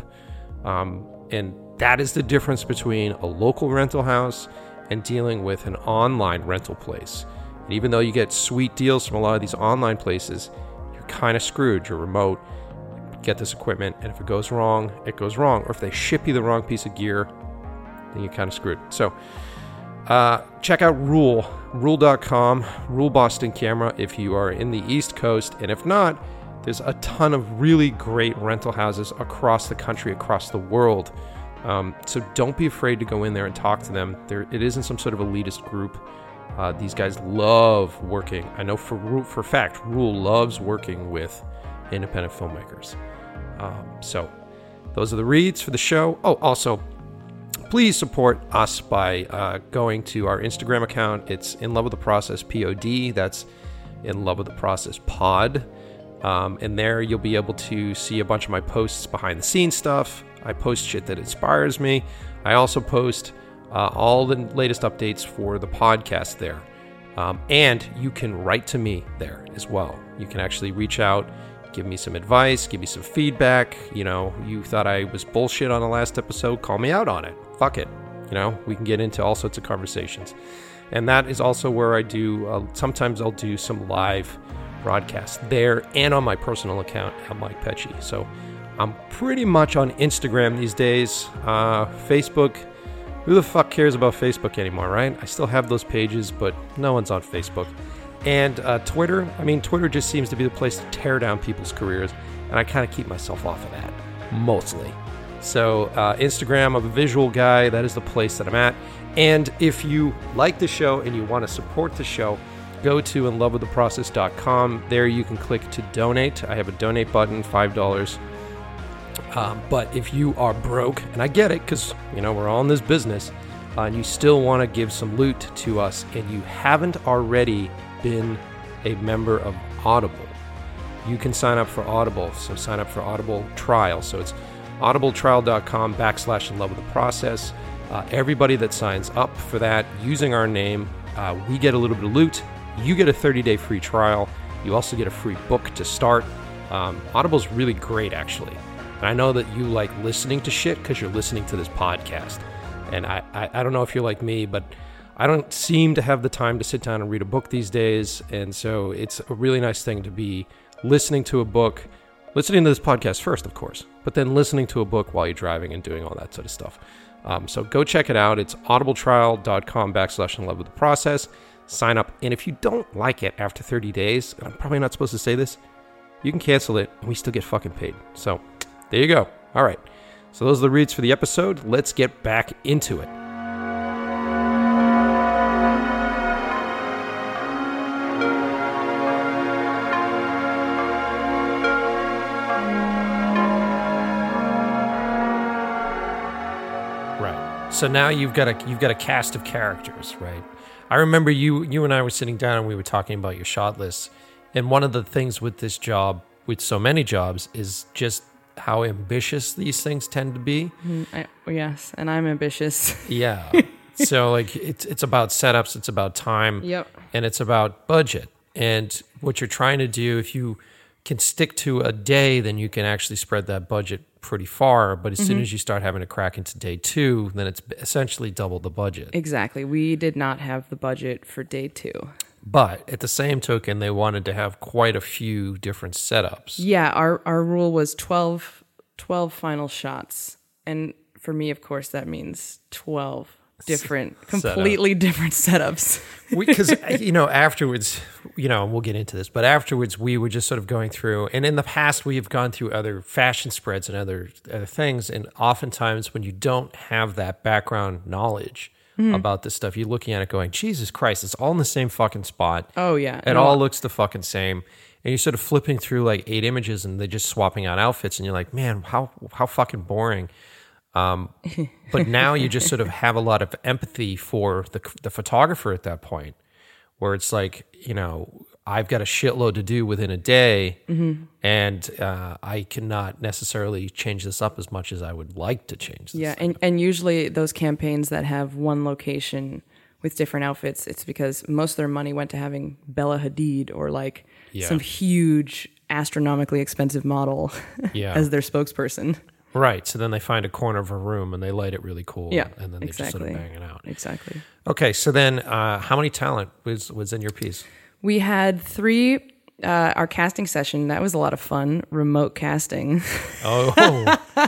Um, and that is the difference between a local rental house and dealing with an online rental place. And even though you get sweet deals from a lot of these online places, you're kind of screwed. You're remote. Get this equipment, and if it goes wrong, it goes wrong. Or if they ship you the wrong piece of gear, then you're kind of screwed. So, uh, check out Rule, rule.com, Rule Boston Camera if you are in the East Coast. And if not, there's a ton of really great rental houses across the country, across the world. Um, so don't be afraid to go in there and talk to them. There, it isn't some sort of elitist group. Uh, these guys love working. I know for for fact, Rule loves working with independent filmmakers. Um, so those are the reads for the show. Oh, also, please support us by uh, going to our Instagram account. It's in love with the process pod. That's in love with the process pod. Um, and there you'll be able to see a bunch of my posts behind the scenes stuff. I post shit that inspires me. I also post uh, all the latest updates for the podcast there. Um, and you can write to me there as well. You can actually reach out, give me some advice, give me some feedback. You know, you thought I was bullshit on the last episode, call me out on it. Fuck it. You know, we can get into all sorts of conversations. And that is also where I do, uh, sometimes I'll do some live broadcasts there and on my personal account at Mike Pecci. So I'm pretty much on Instagram these days. Uh, Facebook, who the fuck cares about Facebook anymore, right? I still have those pages, but no one's on Facebook. And uh, Twitter, I mean, Twitter just seems to be the place to tear down people's careers, and I kind of keep myself off of that, mostly. So, uh, Instagram, I'm a visual guy. That is the place that I'm at. And if you like the show and you want to support the show, go to inlovewiththeprocess.com. There you can click to donate. I have a donate button, $5. Um, but if you are broke, and I get it because, you know, we're all in this business, uh, and you still want to give some loot to us, and you haven't already been a member of Audible, you can sign up for Audible. So sign up for Audible Trial. So it's audibletrial.com backslash in love with the process. Uh, everybody that signs up for that using our name, uh, we get a little bit of loot. You get a 30 day free trial. You also get a free book to start. Um, Audible's really great, actually. And I know that you like listening to shit because you're listening to this podcast. And I, I, I don't know if you're like me, but I don't seem to have the time to sit down and read a book these days. And so it's a really nice thing to be listening to a book, listening to this podcast first, of course, but then listening to a book while you're driving and doing all that sort of stuff. Um, so go check it out. It's audibletrial.com backslash in love with the process. Sign up. And if you don't like it after 30 days, I'm probably not supposed to say this, you can cancel it and we still get fucking paid. So there you go. All right. So those are the reads for the episode. Let's get back into it. Right. So now you've got a you've got a cast of characters, right? I remember you you and I were sitting down and we were talking about your shot lists. And one of the things with this job, with so many jobs, is just how ambitious these things tend to be. Mm, I, oh, yes, and I'm ambitious. [laughs] Yeah. so like it's it's about setups, it's about time, Yep. and it's about budget. And what you're trying to do, if you can stick to a day, then you can actually spread that budget pretty far. But as soon mm-hmm. as you start having to crack into day two, then it's essentially double the budget. exactly. We did not have the budget for day two. But at the same token, they wanted to have quite a few different setups. Yeah, our, our rule was 12, 12 final shots. And for me, of course, that means 12 different, completely different setups. because uh, you know afterwards you know we'll get into this but afterwards we were just sort of going through and in the past we've gone through other fashion spreads and other other things and oftentimes when you don't have that background knowledge hmm. about this stuff you're looking at it going jesus christ it's all in the same fucking spot. Oh, yeah. it all looks the fucking same. And you're sort of flipping through like eight images and they're just swapping out outfits and you're like man how how fucking boring um, but now you just sort of have a lot of empathy for the, the photographer at that point where it's like you know i've got a shitload to do within a day Mm-hmm. and uh, i cannot necessarily change this up as much as i would like to change this Yeah, and, and usually those campaigns that have one location with different outfits, it's because most of their money went to having Bella Hadid or like Yeah. some huge astronomically expensive model Yeah. [laughs] as their spokesperson. Right so then they find a corner of a room and they light it really cool Yeah, and then they just sort of bang it out Exactly. okay so then uh, how many talent was was in your piece We had three. Uh, our casting session that was a lot of fun. Remote casting, oh [laughs]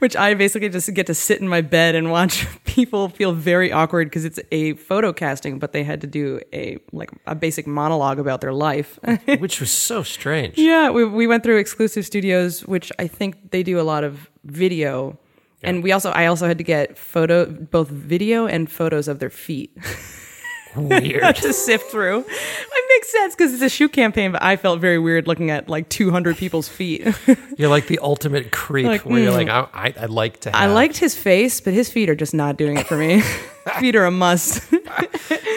which I basically just get to sit in my bed and watch [laughs] people feel very awkward because it's a photo casting, but they had to do a like a basic monologue about their life. [laughs] which was so strange Yeah, we, we went through exclusive studios, which I think they do a lot of video. And we also, I also had to get photo, both video and photos of their feet weird [laughs] to sift through. It makes sense because it's a shoe campaign, but I felt very weird looking at like 200 people's feet. [laughs] You're like the ultimate creep, Like, where you're mm. like, I, I, I'd like to. Have I liked his face, but his feet are just not doing it for me. [laughs] feet are a must.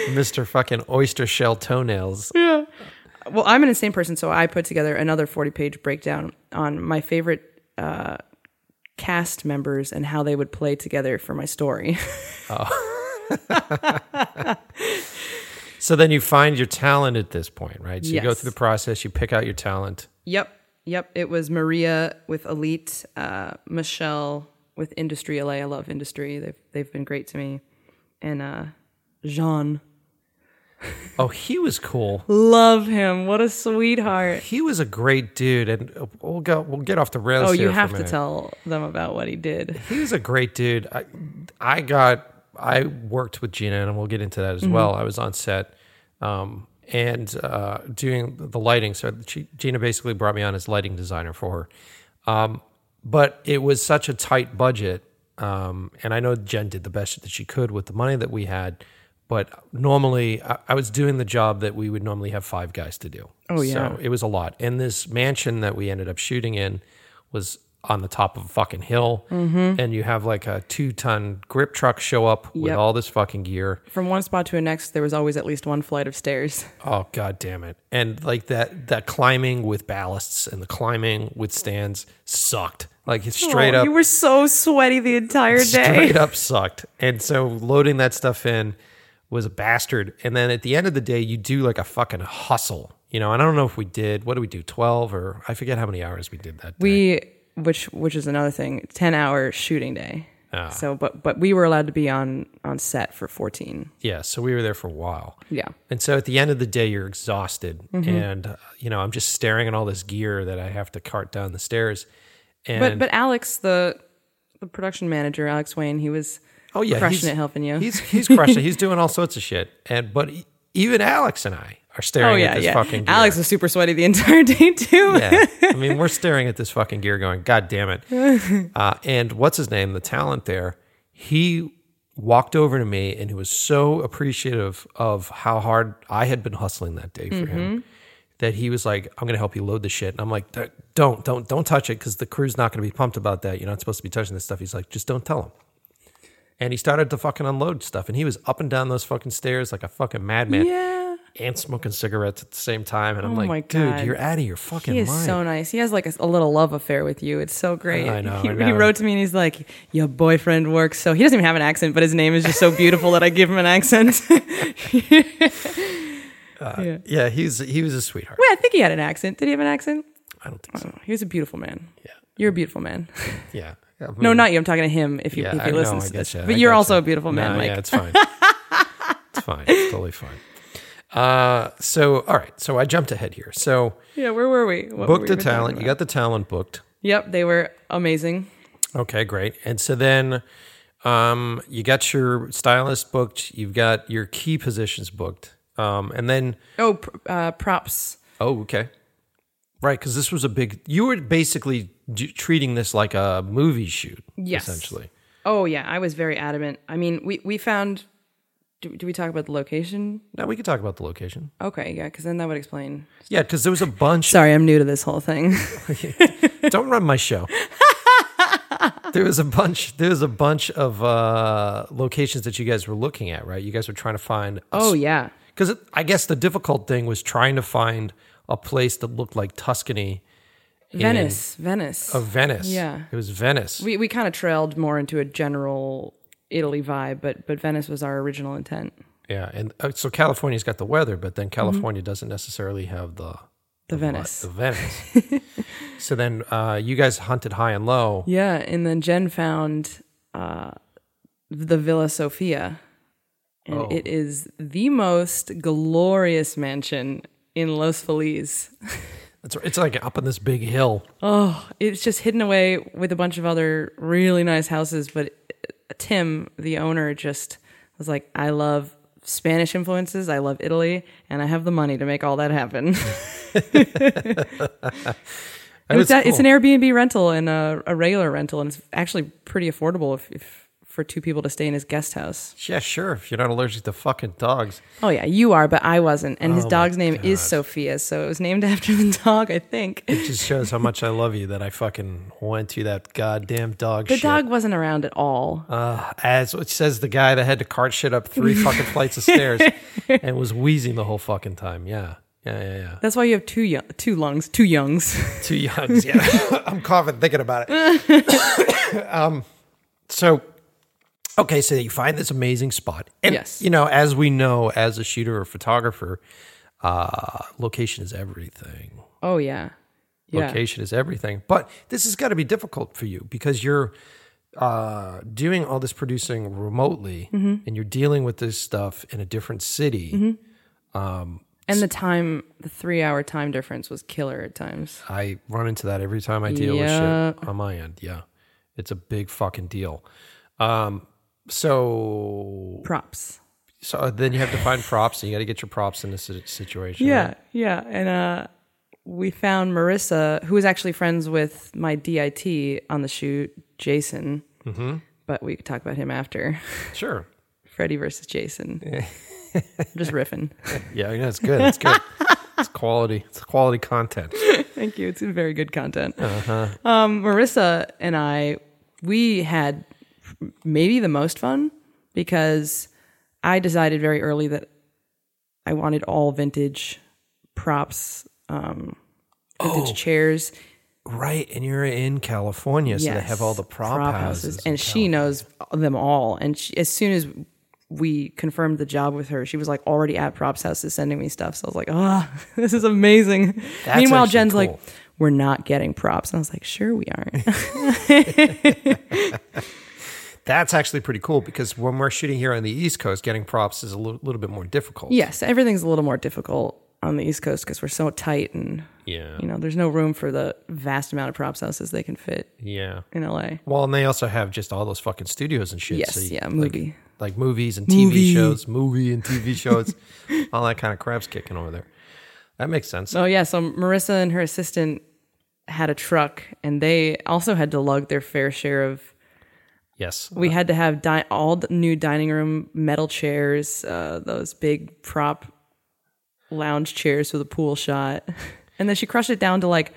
Mr. Fucking oyster shell toenails. Yeah. Well, I'm an insane person, so I put together another 40 page breakdown on my favorite uh, cast members and how they would play together for my story. So then you find your talent at this point, right? So you go through the process, you pick out your talent. Yep. Yep. It was Maria with Elite, uh, Michelle with Industry LA. I love Industry. They've they've been great to me. And uh, Jean, Oh, he was cool. love him. What a sweetheart. He was a great dude, and we'll go. We'll get off the rails. Oh, here you for a have to tell them about what he did. He was a great dude. I, I got. I worked with Gina, and we'll get into that as well. I was on set, um, and uh, doing the lighting. So she, Gina basically brought me on as lighting designer for her. Um, but it was such a tight budget, um, and I know Jen did the best that she could with the money that we had. But normally, I, I was doing the job that we would normally have five guys to do. Oh, yeah. So it was a lot. And this mansion that we ended up shooting in was on the top of a fucking hill, and you have like a two ton grip truck show up with Mm-hmm. Yep. all this fucking gear. From one spot to the next, there was always at least one flight of stairs. [laughs] Oh god damn it! And like that that climbing with ballasts and the climbing with stands sucked. Like it's straight Oh, up, You were so sweaty the entire [laughs] day. straight up sucked. And so loading that stuff in was a bastard. And then at the end of the day, you do like a fucking hustle. You know, and I don't know if we did. What did we do? Twelve or I forget how many hours we did that. Day. We, which which is another thing, ten hour shooting day. Ah. So, but but we were allowed to be on on set for fourteen. yeah, so we were there for a while. Yeah. And so at the end of the day, you're exhausted, Mm-hmm. and uh, you know I'm just staring at all this gear that I have to cart down the stairs. And But but Alex, the the production manager, Alex Wayne, he was oh yeah, crushing it, helping you. He's he's crushing. He's [laughs] doing all sorts of shit. And but even Alex and I are staring oh at yeah, this yeah. fucking gear. Alex was super sweaty the [laughs] entire day too. yeah, I mean we're staring at this fucking gear, going, God damn it! [laughs] Uh, and what's his name? The talent there. He walked over to me and he was so appreciative of how hard I had been hustling that day for him that he was like, "I'm going to help you load the shit." And I'm like, "Don't, don't, don't touch it because the crew's not going to be pumped about that. You're not supposed to be touching this stuff." He's like, "Just don't tell him." And he started to fucking unload stuff, and he was up and down those fucking stairs like a fucking madman, Yeah. And smoking cigarettes at the same time. And I'm Oh like, my "Dude, you're out of your fucking He is mind." so nice. He has like a, a little love affair with you. It's so great. I know, He, I he wrote to me and he's like, "Your boyfriend works so." He doesn't even have an accent, but his name is just so beautiful that I give him an accent. [laughs] Uh, yeah. Yeah, he's he was a sweetheart. Wait, I think he had an accent. Did he have an accent? I don't think oh, so. Oh, he was a beautiful man. Yeah, You're a beautiful man. [laughs] yeah. I No, not you. I'm talking to him. If you yeah, if he know, listens I to this, you, I but you're also you. a beautiful man, No, Mike. Yeah, it's fine. it's fine. It's [laughs] totally fine. Uh, so all right. So I jumped ahead here. So Yeah, where were we? What were booked we the talent. You got the talent booked. Yep, they were amazing. Okay, great. And so then, um, you got your stylist booked. You've got your key positions booked. Um, and then Oh, pr- uh, props. oh, okay, right, because this was a big. You were basically d- treating this like a movie shoot, Yes. essentially. Oh yeah, I was very adamant. I mean, we we found. Do, do we talk about the location? No, we could talk about the location. Okay, yeah, because then that would explain. Yeah, because there was a bunch. Sorry, I'm new to this whole thing. [laughs] Don't run my show. there was a bunch. There was a bunch of uh, locations that you guys were looking at, right? You guys were trying to find. oh yeah, because I guess the difficult thing was trying to find a place that looked like Tuscany in- Venice, Venice. of Venice. Yeah. it was Venice. we we kind of trailed more into a general Italy vibe, but but Venice was our original intent. yeah, and uh, so California's got the weather, but then California doesn't necessarily have the The Venice. the Venice. [laughs] so then uh, you guys hunted high and low. Yeah, and then Jen found uh, the Villa Sofia, and Oh. it is the most glorious mansion in Los Feliz. [laughs] It's it's like up on this big hill. Oh, it's just hidden away with a bunch of other really nice houses. But Tim, the owner, just was like, "I love Spanish influences. I love Italy, and I have the money to make all that happen." It's, [laughs] [laughs] that, it's an. Airbnb rental and a, a regular rental, and it's actually pretty affordable if, if for two people to stay in his guest house. Yeah, sure. If you're not allergic to fucking dogs. Oh yeah, you are, but I wasn't. And his Oh dog's name is Sophia, so it was named [laughs] after the dog, I think. It just shows how much I love you that I fucking went to that goddamn dog The shit. dog wasn't around at all. Uh, as it says the guy that had to cart shit up three fucking flights of stairs [laughs] and was wheezing the whole fucking time. Yeah. Yeah, yeah, yeah. That's why you have two young, two lungs, two youngs. Two youngs. Yeah. [laughs] I'm coughing thinking about it. [coughs] um, so, okay, so you find this amazing spot. And, Yes. you know, as we know, as a shooter or photographer, uh, location is everything. oh yeah, yeah. location is everything. But this has got to be difficult for you because you're uh, doing all this producing remotely, Mm-hmm. and you're dealing with this stuff in a different city. And the time, the three hour time difference was killer at times. I run into that every time I deal with shit on my end. Yeah, it's a big fucking deal. Um, so Props. so then you have to find props, and you got to get your props in this situation. Yeah, right? yeah. And uh, we found Marissa, who was actually friends with my DIT on the shoot, Jason. Mm-hmm. But we could talk about him after. [laughs] sure. Freddie versus Jason. [laughs] Just riffing. Yeah, yeah, it's good. It's good. [laughs] it's quality. It's quality content. Thank you. It's very good content. Um, Marissa and I, we had maybe the most fun because I decided very early that I wanted all vintage props, um, vintage chairs. Right, and you're in California, so they have all the prop, houses. and she knows them all. And she, as soon as we confirmed the job with her, she was like already at props houses sending me stuff. So I was like, oh, [laughs] this is amazing. That's Meanwhile, Jen's cool. like, we're not getting props. And I was like, sure we aren't. [laughs] [laughs] That's actually pretty cool because when we're shooting here on the East Coast, getting props is a little, little bit more difficult. yes, everything's a little more difficult on the East Coast because we're so tight and Yeah. you know there's no room for the vast amount of props houses they can fit Yeah. in LA. Well, and they also have just all those fucking studios and shit. Yes, you- yeah, like- movie. Like, movies and TV Movie. shows, movie and TV shows, [laughs] all that kind of crap's kicking over there. That makes sense. Oh yeah, so Marissa and her assistant had a truck, and they also had to lug their fair share of. Yes. We had to have di- all the new dining room metal chairs, uh, those big prop lounge chairs with a pool shot, [laughs] and then she crushed it down to like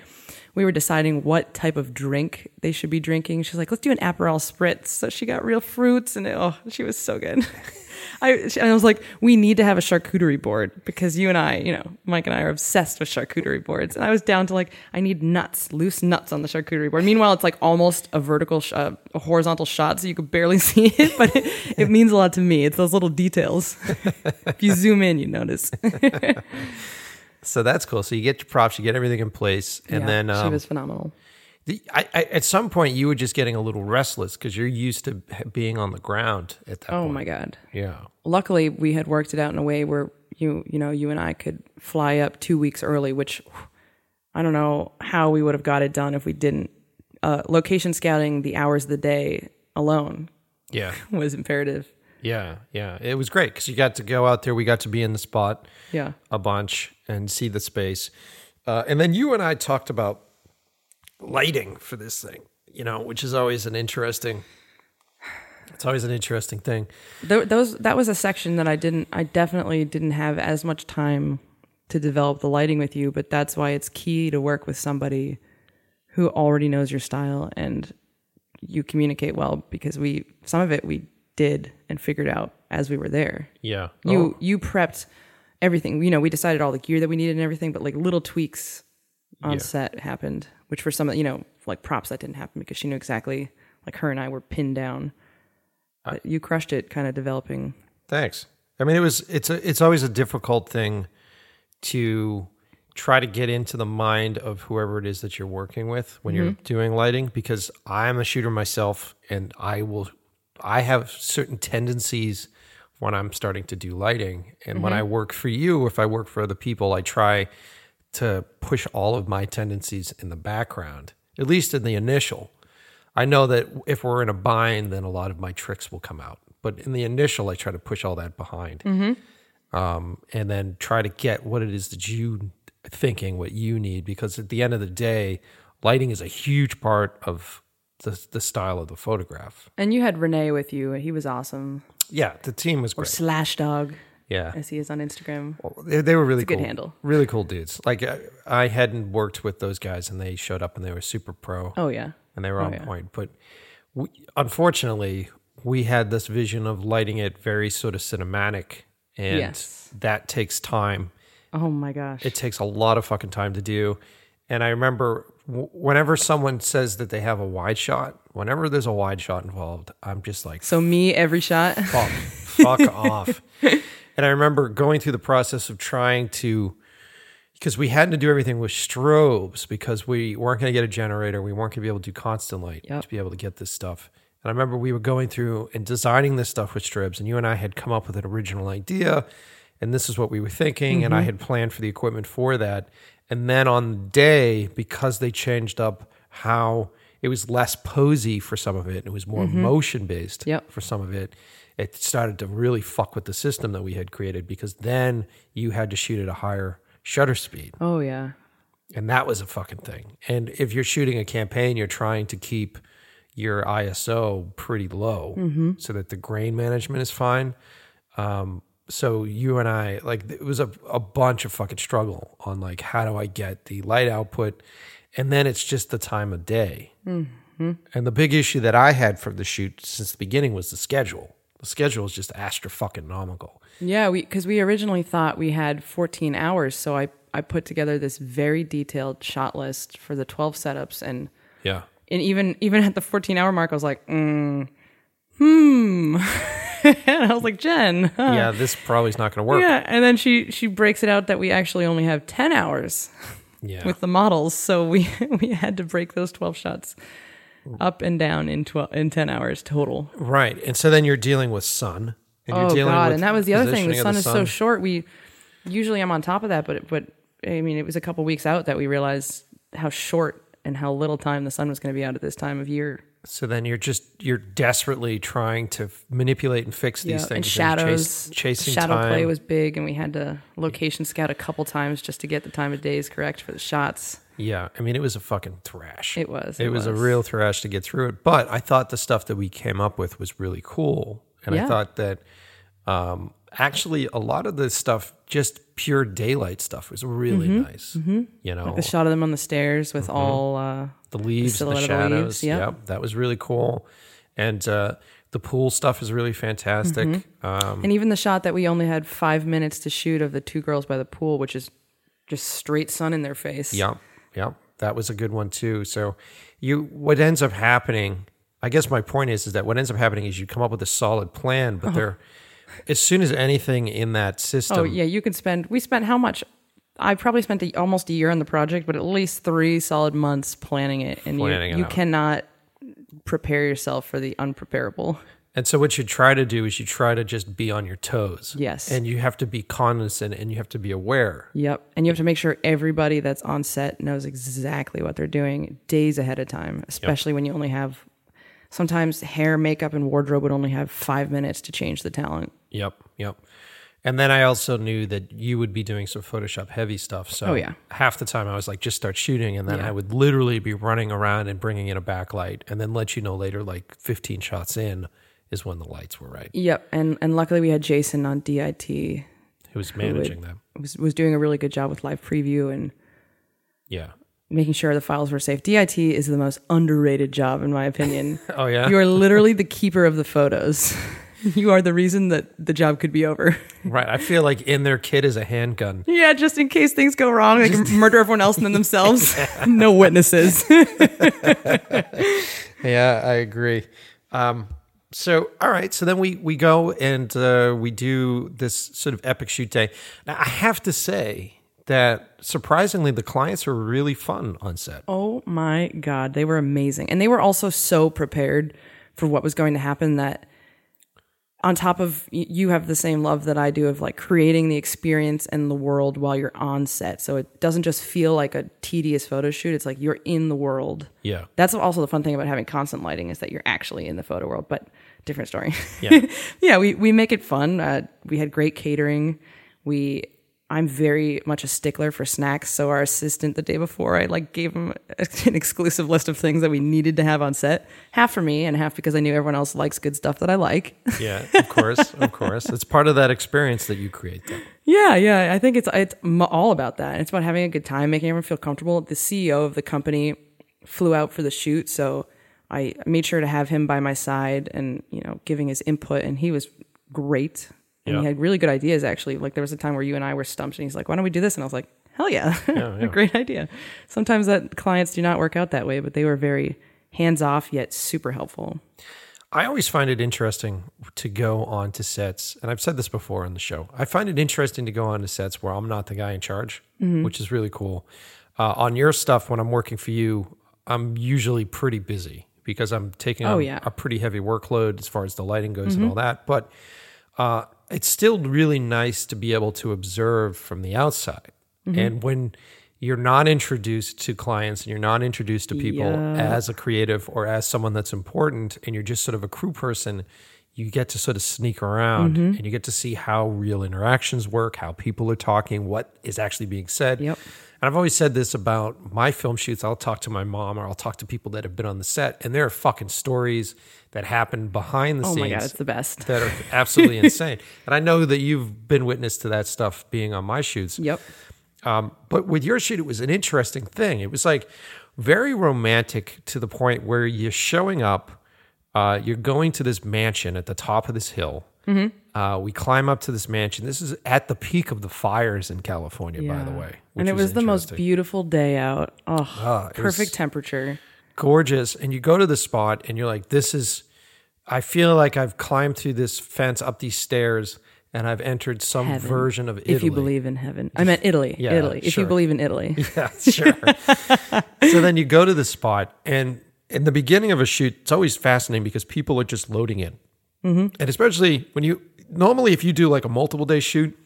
we were deciding what type of drink they should be drinking. She's like, "Let's do an Aperol spritz." So she got real fruits, and it, oh, she was so good. [laughs] I, and I was like, we need to have a charcuterie board because you and I, you know, Mike and I are obsessed with charcuterie boards. And I was down to like, I need nuts, loose nuts on the charcuterie board. Meanwhile, it's like almost a vertical, sh- uh, a horizontal shot, so you could barely [laughs] see it, but it, it means a lot to me. It's those little details. [laughs] if you zoom in, you notice. [laughs] So that's cool. So you get your props, you get everything in place, and Yeah, then she um, was phenomenal. The, I, I, at some point you were just getting a little restless because you're used to being on the ground at that Oh point. my god. Yeah. luckily we had worked it out in a way where you you know you and I could fly up two weeks early, which I don't know how we would have got it done if we didn't. Uh, location scouting the hours of the day alone Yeah. [laughs] was imperative. Yeah. Yeah. It was great because you got to go out there. We got to be in the spot Yeah, a bunch and see the space. Uh, and then you and I talked about lighting for this thing, you know, which is always an interesting. It's always an interesting thing. Th- those that was a section that I didn't. I definitely didn't have as much time to develop the lighting with you, but that's why it's key to work with somebody who already knows your style and you communicate well because we some of it we did and figured out as we were there. Yeah. You Oh, you prepped everything. You know, we decided all the gear that we needed and everything, but like little tweaks on Yeah. set happened, which for some, of you know, like props that didn't happen because she knew exactly. Like her and I were pinned down. But you crushed it, kind of developing. Thanks. I mean, it was it's a it's always a difficult thing to try to get into the mind of whoever it is that you're working with when you're mm-hmm. doing lighting because I'm a shooter myself and I will I have certain tendencies when I'm starting to do lighting and when mm-hmm. I work for you if I work for other people I try to push all of my tendencies in the background at least in the initial I know that if we're in a bind, then a lot of my tricks will come out. But in the initial, I try to push all that behind, um, and then try to get what it is that you thinking, what you need. Because at the end of the day, lighting is a huge part of the the style of the photograph. And you had Renee with you, and he was awesome. Yeah, the team was Or great. Slash Dog, Yeah, as he is on Instagram. they, they were really good cool. handle. Really cool dudes. Like I, I hadn't worked with those guys, and they showed up, and they were super pro. Oh yeah, and they were oh, on yeah. point. But we, unfortunately, we had this vision of lighting it very sort of cinematic, and Yes. that takes time. oh my gosh. It takes a lot of fucking time to do. And I remember whenever someone says that they have a wide shot, whenever there's a wide shot involved, I'm just like, so me every shot. fuck, [laughs] fuck off. And I remember going through the process of trying to, because we had to do everything with strobes because we weren't going to get a generator. We weren't going to be able to do constant light Yep. to be able to get this stuff. And I remember we were going through and designing this stuff with strips, and you and I had come up with an original idea, and this is what we were thinking, and I mm-hmm. had planned for the equipment for that. And then on the day, because they changed up how it was less posy for some of it, and it was more mm-hmm. motion based Yep. for some of it, it started to really fuck with the system that we had created because then you had to shoot at a higher shutter speed. Oh yeah. And that was a fucking thing. And if you're shooting a campaign, you're trying to keep your ISO pretty low so that the grain management is fine. Um, so you and I, like, it was a, a bunch of fucking struggle on, like, how do I get the light output? And then it's just the time of day. And the big issue that I had for the shoot since the beginning was the schedule. The schedule is just astra fucking nomical. Yeah, we because we originally thought we had 14 hours, so I I put together this very detailed shot list for the 12 setups, and Yeah. and even even at the 14 hour mark, I was like, mm, hmm, [laughs] and I was like, Jen, huh. Yeah, this probably is not going to work. yeah, and then she she breaks it out that we actually only have 10 hours Yeah. with the models, so we [laughs] we had to break those 12 shots up and down in 12 in 10 hours total. Right. And so then you're dealing with sun. And you're oh dealing god with and that was the other thing the sun is so short we usually i'm on top of that but but i mean it was a couple weeks out that we realized how short and how little time the sun was going to be out at this time of year So then you're just you're desperately trying to f- manipulate and fix these Yeah, things. and chase- shadows chasing shadow time. play was big and we had to location scout a couple times just to get the time of days correct for the shots yeah, I mean it was a fucking thrash. it was It, was, a real thrash to get through it. But I thought the stuff that we came up with was really cool, and I thought that um, actually a lot of the stuff, just pure daylight stuff, was really nice. You know, Mm-hmm. the shot of them on the stairs with all uh the leaves, the, the shadows. leaves, yep. Yep, that was really cool. And uh, the pool stuff is really fantastic. Mm-hmm. Um, and even the shot that we only had five minutes to shoot of the two girls by the pool which is just straight sun in their face Yep, yep, that was a good one too. So, you what ends up happening? I guess my point is is that what ends up happening is you come up with a solid plan, but uh-huh. there, as soon as anything in that system, Oh yeah, you could spend. We spent how much? I probably spent a, almost a year on the project, but at least three solid months planning it, and Planning it you, you out. cannot prepare yourself for the unpreparable. And so what you try to do is you try to just be on your toes. Yes. And you have to be cognizant and you have to be aware. Yep, and you have to make sure everybody that's on set knows exactly what they're doing days ahead of time, especially when you only have. Sometimes hair, makeup, and wardrobe would only have five minutes to change the talent. Yep. Yep. And then I also knew that you would be doing some Photoshop heavy stuff. So Oh, yeah. half the time I was like, just start shooting. And then Yeah. I would literally be running around and bringing in a backlight and then let you know later, like 15 shots in is when the lights were right. Yep, and and luckily we had Jason on DIT Who was managing them. was was doing a really good job with live preview and Yeah. making sure the files were safe. DIT is the most underrated job, in my opinion. [laughs] Oh, yeah. you are literally the keeper of the photos. [laughs] you are the reason that the job could be over. [laughs] right. I feel like in their kit is a handgun. yeah, just in case things go wrong, they can murder everyone else and then themselves. no witnesses. Yeah, I agree. Um, so, all right. So then we we go and uh, we do this sort of epic shoot day. Now, I have to say that surprisingly, the clients were really fun on set. oh my God, they were amazing. And they were also so prepared for what was going to happen that on top of you have the same love that I do of like creating the experience and the world while you're on set. So it doesn't just feel like a tedious photo shoot. It's like you're in the world. Yeah. That's also the fun thing about having constant lighting is that you're actually in the photo world, but different story. Yeah. [laughs] yeah, we, we make it fun. Uh, we had great catering. We I'm very much a stickler for snacks. So our assistant the day before, I like gave him [laughs] an exclusive list of things that we needed to have on set. Half for me and half because I knew everyone else likes good stuff that I like. [laughs] Yeah, of course, of course. It's part of that experience that you create. Though. Yeah, yeah. I think it's it's all about that. It's about having a good time, making everyone feel comfortable. The CEO of the company flew out for the shoot, so I made sure to have him by my side and you know giving his input, and he was great. And Yeah. he had really good ideas actually. Like there was a time where you and I were stumped, and he's like, "Why don't we do this?" And I was like, "Hell yeah, [laughs] Yeah, yeah. great idea." Sometimes that clients do not work out that way, but they were very hands off yet super helpful. I always find it interesting to go on to sets, and I've said this before on the show. I find it interesting to go on to sets where I'm not the guy in charge, which is really cool. Uh, on your stuff, when I'm working for you, I'm usually pretty busy because I'm taking Oh, yeah. a pretty heavy workload as far as the lighting goes and mm-hmm. all that. But uh, it's still really nice to be able to observe from the outside. Mm-hmm. And when you're not introduced to clients and you're not introduced to people Yeah. as a creative or as someone that's important, and you're just sort of a crew person, you get to sort of sneak around mm-hmm. and you get to see how real interactions work, how people are talking, what is actually being said. Yep. And I've always said this about my film shoots. I'll talk to my mom or I'll talk to people that have been on the set, and there are fucking stories that happen behind the Oh scenes my god, it's the best. that are absolutely [laughs] insane. And I know that you've been witness to that stuff being on my shoots. Yep. Um, but with your shoot, it was an interesting thing. It was like very romantic to the point where you're showing up, uh, you're going to this mansion at the top of this hill. Mm-hmm. Uh, we climb up to this mansion. This is at the peak of the fires in California, by the way. and it was the most beautiful day out. Oh, Ah, it perfect was- temperature. gorgeous. And you go to the spot and you're like, this is, I feel like I've climbed through this fence up these stairs and I've entered some Heaven. version of Italy. If you believe in heaven, I meant Italy. Yeah, Italy. If sure. you believe in Italy, [laughs] Yeah, sure. [laughs] so then you go to the spot, and in the beginning of a shoot, it's always fascinating because people are just loading in. Mm-hmm. And especially when you normally, if you do like a multiple day shoot,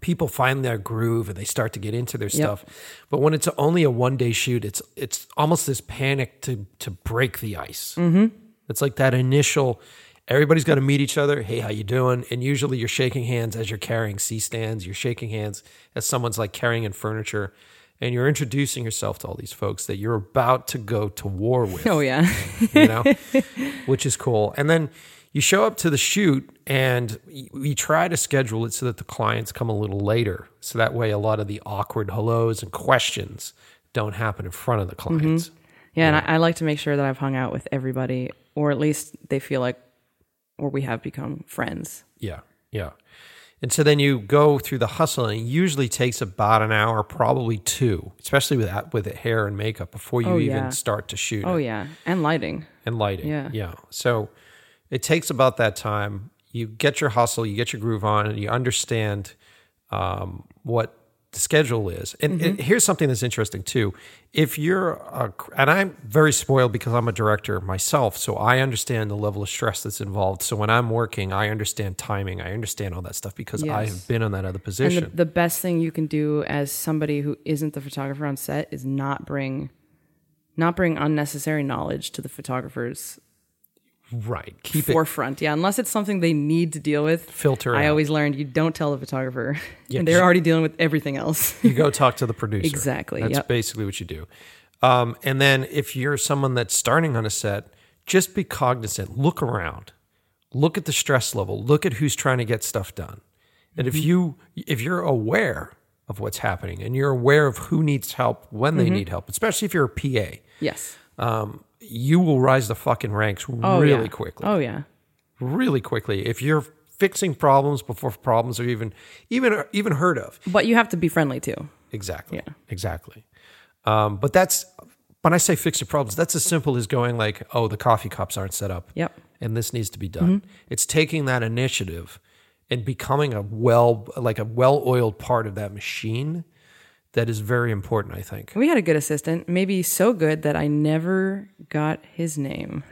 people find their groove and they start to get into their stuff. But when it's only a one day shoot, it's it's almost this panic to to break the ice. Mm-hmm. It's like that initial. Everybody's got to meet each other. Hey, how you doing? And usually you're shaking hands as you're carrying C stands. You're shaking hands as someone's like carrying in furniture, and you're introducing yourself to all these folks that you're about to go to war with [laughs] oh yeah, you know, [laughs] which is cool. And then you show up to the shoot and we try to schedule it so that the clients come a little later. So that way, a lot of the awkward hellos and questions don't happen in front of the mm-hmm. clients. yeah. And I, I like to make sure that I've hung out with everybody, or at least they feel like, or we have become friends. Yeah, yeah. And so then you go through the hustle, and it usually takes about an hour, probably two, especially with that, with the hair and makeup before you Oh, even yeah. start to shoot. Oh it. yeah, and lighting. and lighting. Yeah. Yeah. So it takes about that time. You get your hustle, you get your groove on, and you understand um, what the schedule is. And, and here's something that's interesting too. If you're, a, and I'm very spoiled because I'm a director myself, so I understand the level of stress that's involved. So when I'm working, I understand timing, I understand all that stuff because I have been in that other And position. the, the best thing you can do as somebody who isn't the photographer on set is not bring, not bring unnecessary knowledge to the photographer's right. Keep it forefront. Yeah, unless it's something they need to deal with. filter. I out. always learned you don't tell the photographer. [laughs] Yeah, and they're already dealing with everything else. you go talk to the producer. Exactly, That's yep. basically what you do. Um, and then if you're someone that's starting on a set, just be cognizant. Look around. Look at the stress level. Look at who's trying to get stuff done. And Mm-hmm. if you if you're aware of what's happening and you're aware of who needs help when they Mm-hmm. need help, especially if you're a PA, yes. um, you will rise the fucking ranks Oh really yeah. quickly Oh yeah. really quickly if you're fixing problems before problems are even even even heard of But you have to be friendly too. exactly Yeah. exactly um, but that's when i say fix your problems that's as simple as going like oh the coffee cups aren't set up Yep. and this needs to be done it's taking that initiative and becoming a well like a well-oiled part of that machine that is very important i think We had a good assistant, maybe so good that I never got his name.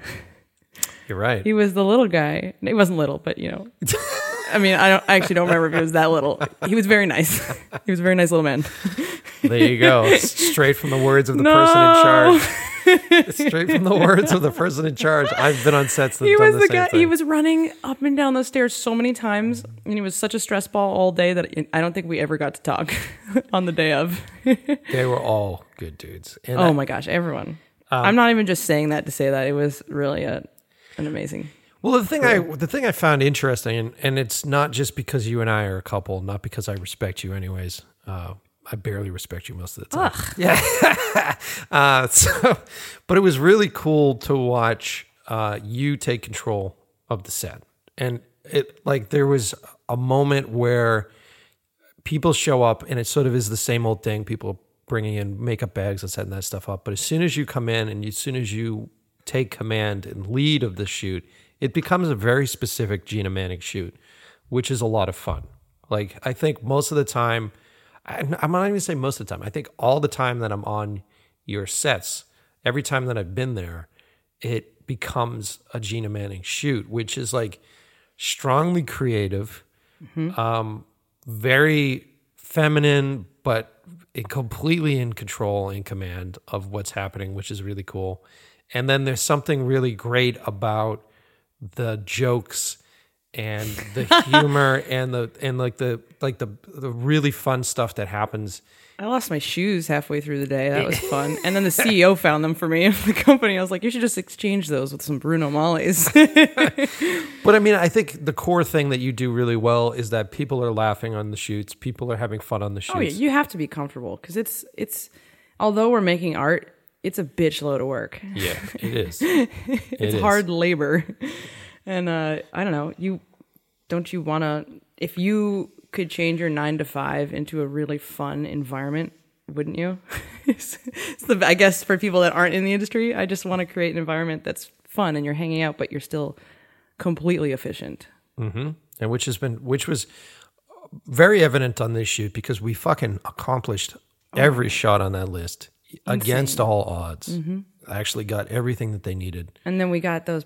[laughs] you're right He was the little guy. He wasn't little, but you know. I mean, I don't I actually don't remember if he was that little. He was very nice. [laughs] He was a very nice little man. There you go. [laughs] Straight from the words of the No. person in charge. Straight from the words of the person in charge. I've been on sets that He was the, the guy. thing. He was running up and down those stairs so many times, and he was such a stress ball all day that I don't think we ever got to talk [laughs] on the day of. they were all good dudes. And Oh I- my gosh, everyone! Um, I'm not even just saying that to say that. It was really a, an amazing. well, the thing I the thing I found interesting, and, and it's not just because you and I are a couple, not because I respect you, anyways. Uh, I barely respect you most of the time. [laughs] Yeah. [laughs] uh, so, but it was really cool to watch uh, you take control of the set, and it like there was a moment where people show up and it sort of is the same old thing. People bringing in makeup bags and setting that stuff up. But as soon as you come in and as soon as you take command and lead of the shoot, it becomes a very specific Gina Manning shoot, which is a lot of fun. Like I think most of the time, I'm not even say most of the time. I think all the time that I'm on your sets, every time that I've been there, it it becomes a Gina Manning shoot, which is like strongly creative, um, very feminine, but completely in control and command of what's happening, which is really cool. And then there's something really great about the jokes and [laughs] the humor and the and like the like the the really fun stuff that happens I lost my shoes halfway through the day. That was fun. And then the [laughs] CEO found them for me of the company. I was like, you should just exchange those with some Bruno Maglis. [laughs] But I mean, I think the core thing that you do really well is that people are laughing on the shoots, people are having fun on the shoots. oh yeah, you have to be comfortable because it's it's although we're making art, it's a bitch load of work. Yeah, it is. It It's is. hard labor. And uh, I don't know, you don't you want to if you could change your 9 to 5 into a really fun environment, wouldn't you? [laughs] it's, it's the, I guess for people that aren't in the industry, I just want to create an environment that's fun and you're hanging out but you're still completely efficient. and which has been which was very evident on this shoot because we fucking accomplished every shot on that list against all odds. I actually got everything that they needed, And then we got those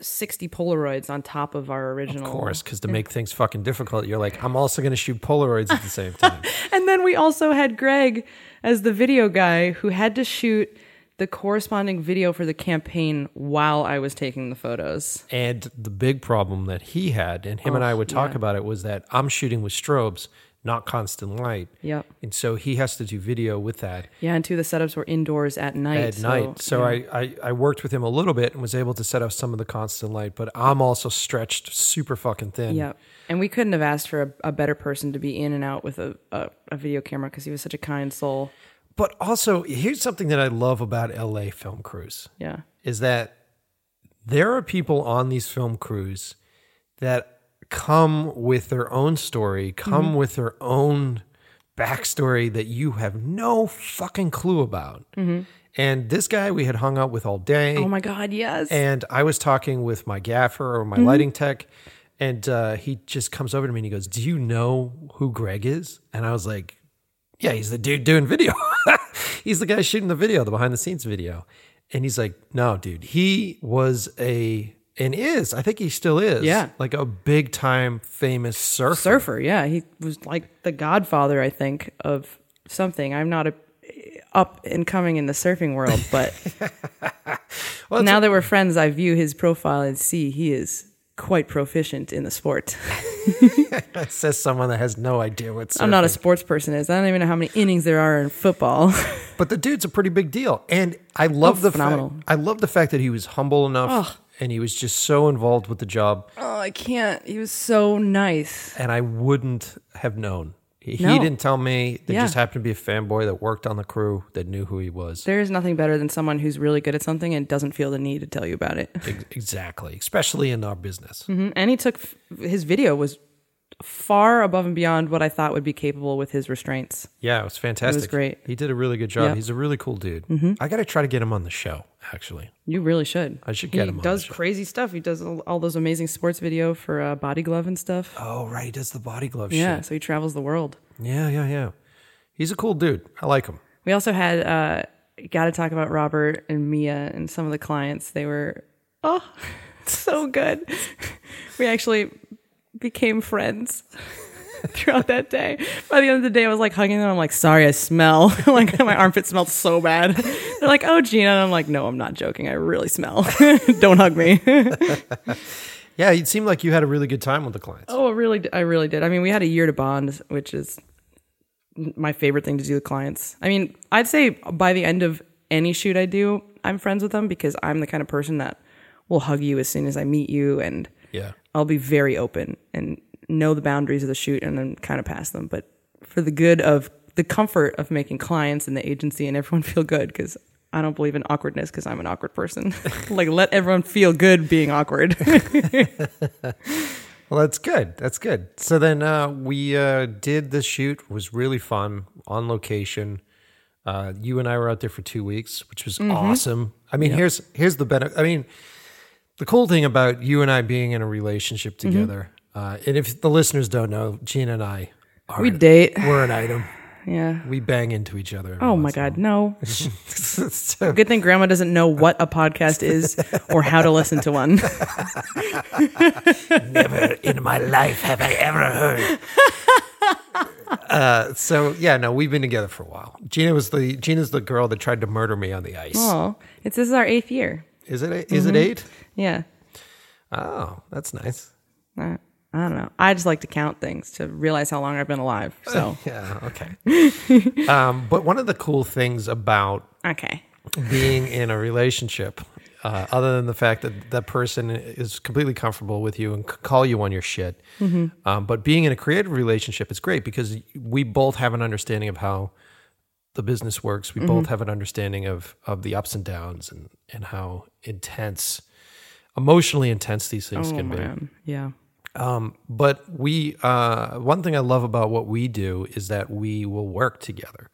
60 Polaroids on top of our original. of course, because to make things fucking difficult, you're like, I'm also going to shoot Polaroids at the same [laughs] time. And then we also had Greg as the video guy who had to shoot the corresponding video for the campaign while I was taking the photos. and the big problem that he had, and him and oh, I would talk yeah. about it, was that I'm shooting with strobes, not constant light. Yep. And so he has to do video with that. Yeah, and two of the setups were indoors at night. at night. So I, I, I worked with him a little bit and was able to set up some of the constant light, but I'm also stretched super fucking thin. Yep. And we couldn't have asked for a, a better person to be in and out with a, a, a video camera because he was such a kind soul. But also, here's something that I love about LA film crews Yeah. is that there are people on these film crews that come with their own story, come Mm-hmm. with their own backstory that you have no fucking clue about. And this guy we had hung out with all day. Mm-hmm. Oh my God, yes. And I was talking with my gaffer or my Mm-hmm. lighting tech, and uh, he just comes over to me and he goes, "Do you know who Greg is?" And I was like, "Yeah, he's the dude doing video. [laughs] he's the guy shooting the video, the behind the scenes video." And he's like, "No, dude, he was a and is I think he still is, Yeah. like a big time famous surfer." surfer. Yeah, he was like the godfather, I think, of something. I'm not a up and coming in the surfing world, but [laughs] Well, now that we're friends, I view his profile and see he is quite proficient in the sport. [laughs] That says someone that has no idea what surfing. I'm not a sports person. Is I don't even know how many innings there are in football. [laughs] But the dude's a pretty big deal, and I love Oh, the phenomenal. fact. I love the fact that he was humble enough, and he was just so involved with the job. oh, I can't. He was so nice. And I wouldn't have known. He, he didn't tell me. There Yeah. just happened to be a fanboy that worked on the crew that knew who he was. There is nothing better than someone who's really good at something and doesn't feel the need to tell you about it. Ex- exactly, especially in our business. Mhm. And he took his video was far above and beyond what I thought would be capable with his restraints. Yeah, it was fantastic. It was great. He did a really good job. He's a really cool dude. I got to try to get him on the show. Actually, You really should. I should get he him on does crazy stuff. He does all, all those amazing sports video for uh, Body Glove and stuff. oh right, he does the body glove yeah, shit. so he travels the world. Yeah, yeah, yeah. He's a cool dude. I like him. We also had uh, got to talk about Robert and Mia and some of the clients. They were oh [laughs] so good. [laughs] We actually became friends [laughs] [laughs] throughout that day. By the end of the day, I was like hugging them. I'm like, sorry, I smell. [laughs] like my armpit smelled so bad. [laughs] They're like, oh, Gina. And I'm like, no, I'm not joking. I really smell. Don't hug me. Yeah, it seemed like you had a really good time with the clients. Oh, really, I really did. I mean, we had a year to bond, which is my favorite thing to do with clients. I mean, I'd say by the end of any shoot I do, I'm friends with them because I'm the kind of person that will hug you as soon as I meet you, and Yeah. I'll be very open and know the boundaries of the shoot and then kind of pass them. But for the good of the comfort of making clients and the agency and everyone [laughs] feel good, because I don't believe in awkwardness because I'm an awkward person. [laughs] like, let everyone feel good being awkward. [laughs] Well, that's good. That's good. So then uh, we uh, did the shoot. It was really fun on location. Uh, you and I were out there for two weeks, which was awesome. I mean, here's here's the benefit. I mean, the cool thing about you and I being in a relationship together, uh, and if the listeners don't know, Gina and I are we date. we're an item. [sighs] Yeah. We bang into each other. Oh my once in a God, no. So- [laughs] [laughs] Good thing grandma doesn't know what a podcast is or how to listen to one. [laughs] Never in my life have I ever heard. uh, so yeah, no, we've been together for a while. Gina was the Gina's the girl that tried to murder me on the ice. Oh, it's this is our eighth year. Is it? Is it Mm-hmm. eight? Yeah. Oh, that's nice. Uh, I don't know. I just like to count things to realize how long I've been alive. [laughs] So, Yeah. Okay. [laughs] um, but one of the cool things about okay. being in a relationship, uh, other than the fact that that person is completely comfortable with you and c- call you on your shit, um, but being in a creative relationship is great because we both have an understanding of how the business works. We both have an understanding of of the ups and downs and and how intense, emotionally intense these things Oh, can be. Yeah. Um, but we, uh, one thing I love about what we do is that we will work together.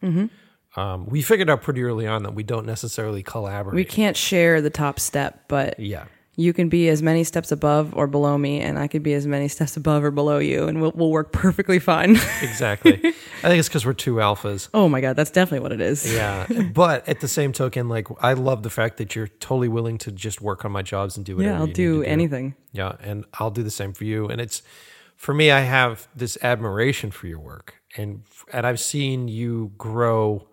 Um, we figured out pretty early on that we don't necessarily collaborate. We can't share the top step, but yeah. You can be as many steps above or below me, and I could be as many [laughs] steps above or below you, and we'll, we'll work perfectly fine. [laughs] Exactly. I think it's because we're two alphas. oh my God, that's definitely what it is. Yeah. [laughs] but at the same token, like, I love the fact that you're totally willing to just work on my jobs and do whatever Yeah, I'll do to anything. Yeah, and I'll do the same for you. And it's for me, I have this admiration for your work, and and I've seen you grow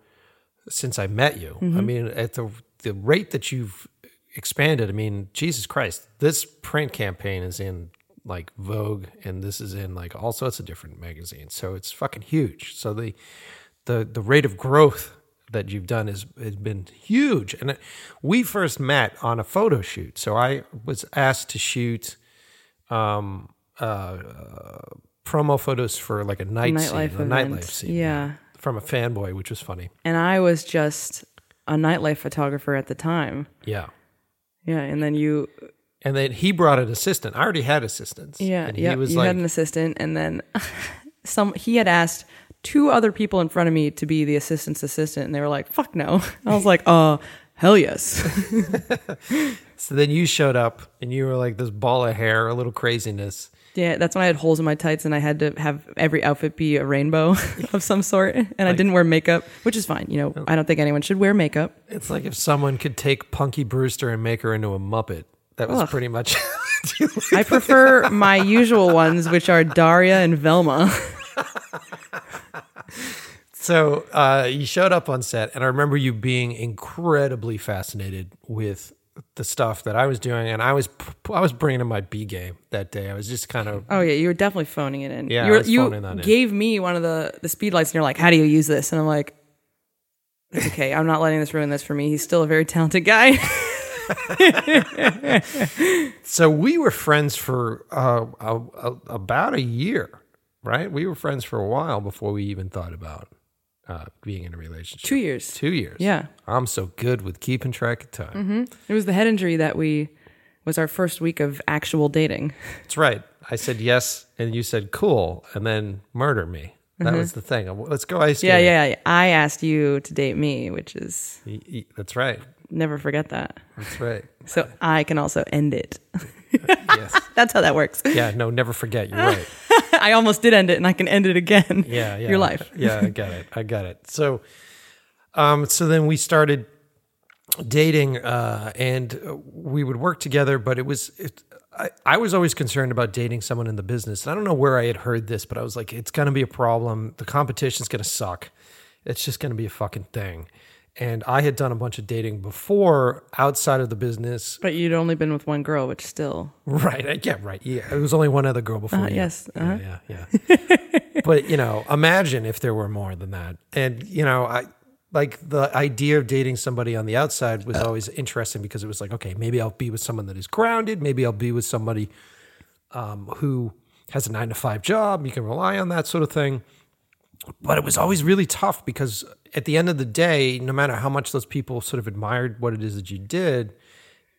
since I met you. I mm-hmm. mean, at the the rate that you've expanded. I mean, Jesus Christ, this print campaign is in like Vogue, and this is in like all sorts of different magazines. So it's fucking huge. So the the the rate of growth that you've done is has been huge. And we first met on a photo shoot. So I was asked to shoot um uh, promo photos for like a night Nightlife scene, a nightlife scene. Yeah. From a fanboy, which was funny. And I was just a nightlife photographer at the time. Yeah. Yeah. And then you, And then he brought an assistant. I already had assistants. yeah, And yeah. he was You like, had an assistant, and then [laughs] some, he had asked two other people in front of me to be the assistant's assistant, and they were like, fuck no. [laughs] I was like, uh, hell yes. [laughs] so then you showed up and you were like this ball of hair, a little craziness. Yeah, that's when I had holes in my tights and I had to have every outfit be a rainbow [laughs] of some sort. And I didn't wear makeup, which is fine. You know, I don't think anyone should wear makeup. It's like if someone could take Punky Brewster and make her into a Muppet. That was Ugh. pretty much. [laughs] I prefer my usual ones, which are Daria and Velma. [laughs] so uh, you showed up on set, and I remember you being incredibly fascinated with the stuff that I was doing, and I was I was bringing in my B game that day. I was just kind of Oh yeah, you were definitely phoning it in. Yeah, you, were, you phoning that in. gave me one of the the speed lights, and you're like, "How do you use this?" And I'm like, "It's okay. I'm not letting this ruin this for me. He's still a very talented guy." [laughs] So we were friends for uh, a, a, about a year, right? We were friends for a while before we even thought about uh, being in a relationship. Two years. Two years. Yeah. I'm so good with keeping track of time. It was the head injury that we was our first week of actual dating. That's right. I said yes, and you said cool, and then murder me. That was the thing. Let's go ice Mm-hmm. Yeah, skating. yeah, yeah. I asked you to date me, which is That's right. never forget that. That's right. So I can also end it. [laughs] yes. [laughs] That's how that works. Yeah. No. Never forget. You're right. [laughs] I almost did end it, and I can end it again. Yeah. Yeah. Your life. [laughs] yeah. I got it. I got it. So, um, so then we started dating, uh, and we would work together. But it was, it, I, I was always concerned about dating someone in the business. And I don't know where I had heard this, but I was like, it's going to be a problem. The competition's going to suck. It's just going to be a fucking thing. And I had done a bunch of dating before outside of the business. But you'd only been with one girl, which still. Right. Yeah. Right. Yeah. It was only one other girl before. Uh, you. yes, uh-huh. Yeah. Yeah. yeah. [laughs] but you know, imagine if there were more than that. And you know, I like the idea of dating somebody on the outside was always interesting because it was like, okay, maybe I'll be with someone that is grounded. Maybe I'll be with somebody um, who has a nine to five job. You can rely on that sort of thing. But it was always really tough because at the end of the day, no matter how much those people sort of admired what it is that you did,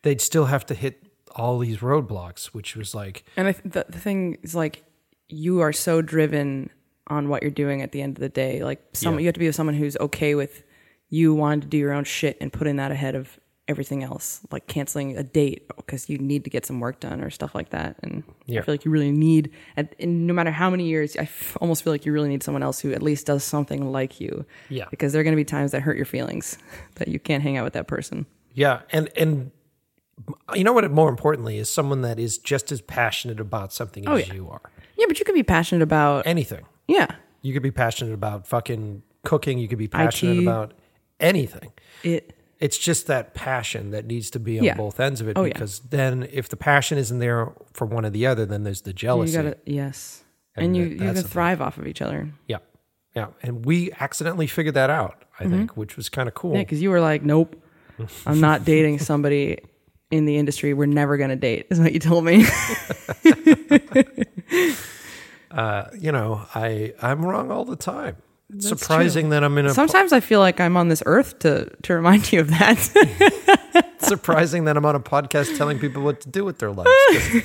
they'd still have to hit all these roadblocks, which was like, And I th- the, the thing is, like, you are so driven on what you're doing at the end of the day. Like, some Yeah. you have to be with someone who's okay with you wanting to do your own shit and putting that ahead of everything else, like canceling a date because you need to get some work done or stuff like that. And Yeah. I feel like you really need, and and no matter how many years, I f- almost feel like you really need someone else who at least does something like you. Yeah. Because there are going to be times that hurt your feelings [laughs] that you can't hang out with that person. Yeah, and and you know what? More importantly, is someone that is just as passionate about something oh, as yeah. you are. Yeah, but you could be passionate about, Anything. yeah, You could be passionate about fucking cooking. You could be passionate IT. about anything. it, It's just that passion that needs to be on Yeah. both ends of it. Oh, yeah. because then, if the passion isn't there for one or the other, then there's the you jealousy. gotta, yes. And And, you, you can the thing. thrive off of each other. Yeah, yeah. And we accidentally figured that out. I think, which was kind of cool. Mm-hmm. Yeah, because you were like, nope, I'm not [laughs] dating somebody in the industry. We're never going to date, is what you told me. [laughs] Uh, you know, I I'm wrong all the time. It's surprising that I'm in a Sometimes I feel like I'm on this earth to, to remind you of that. [laughs] surprising that I'm on a podcast telling people what to do with their lives.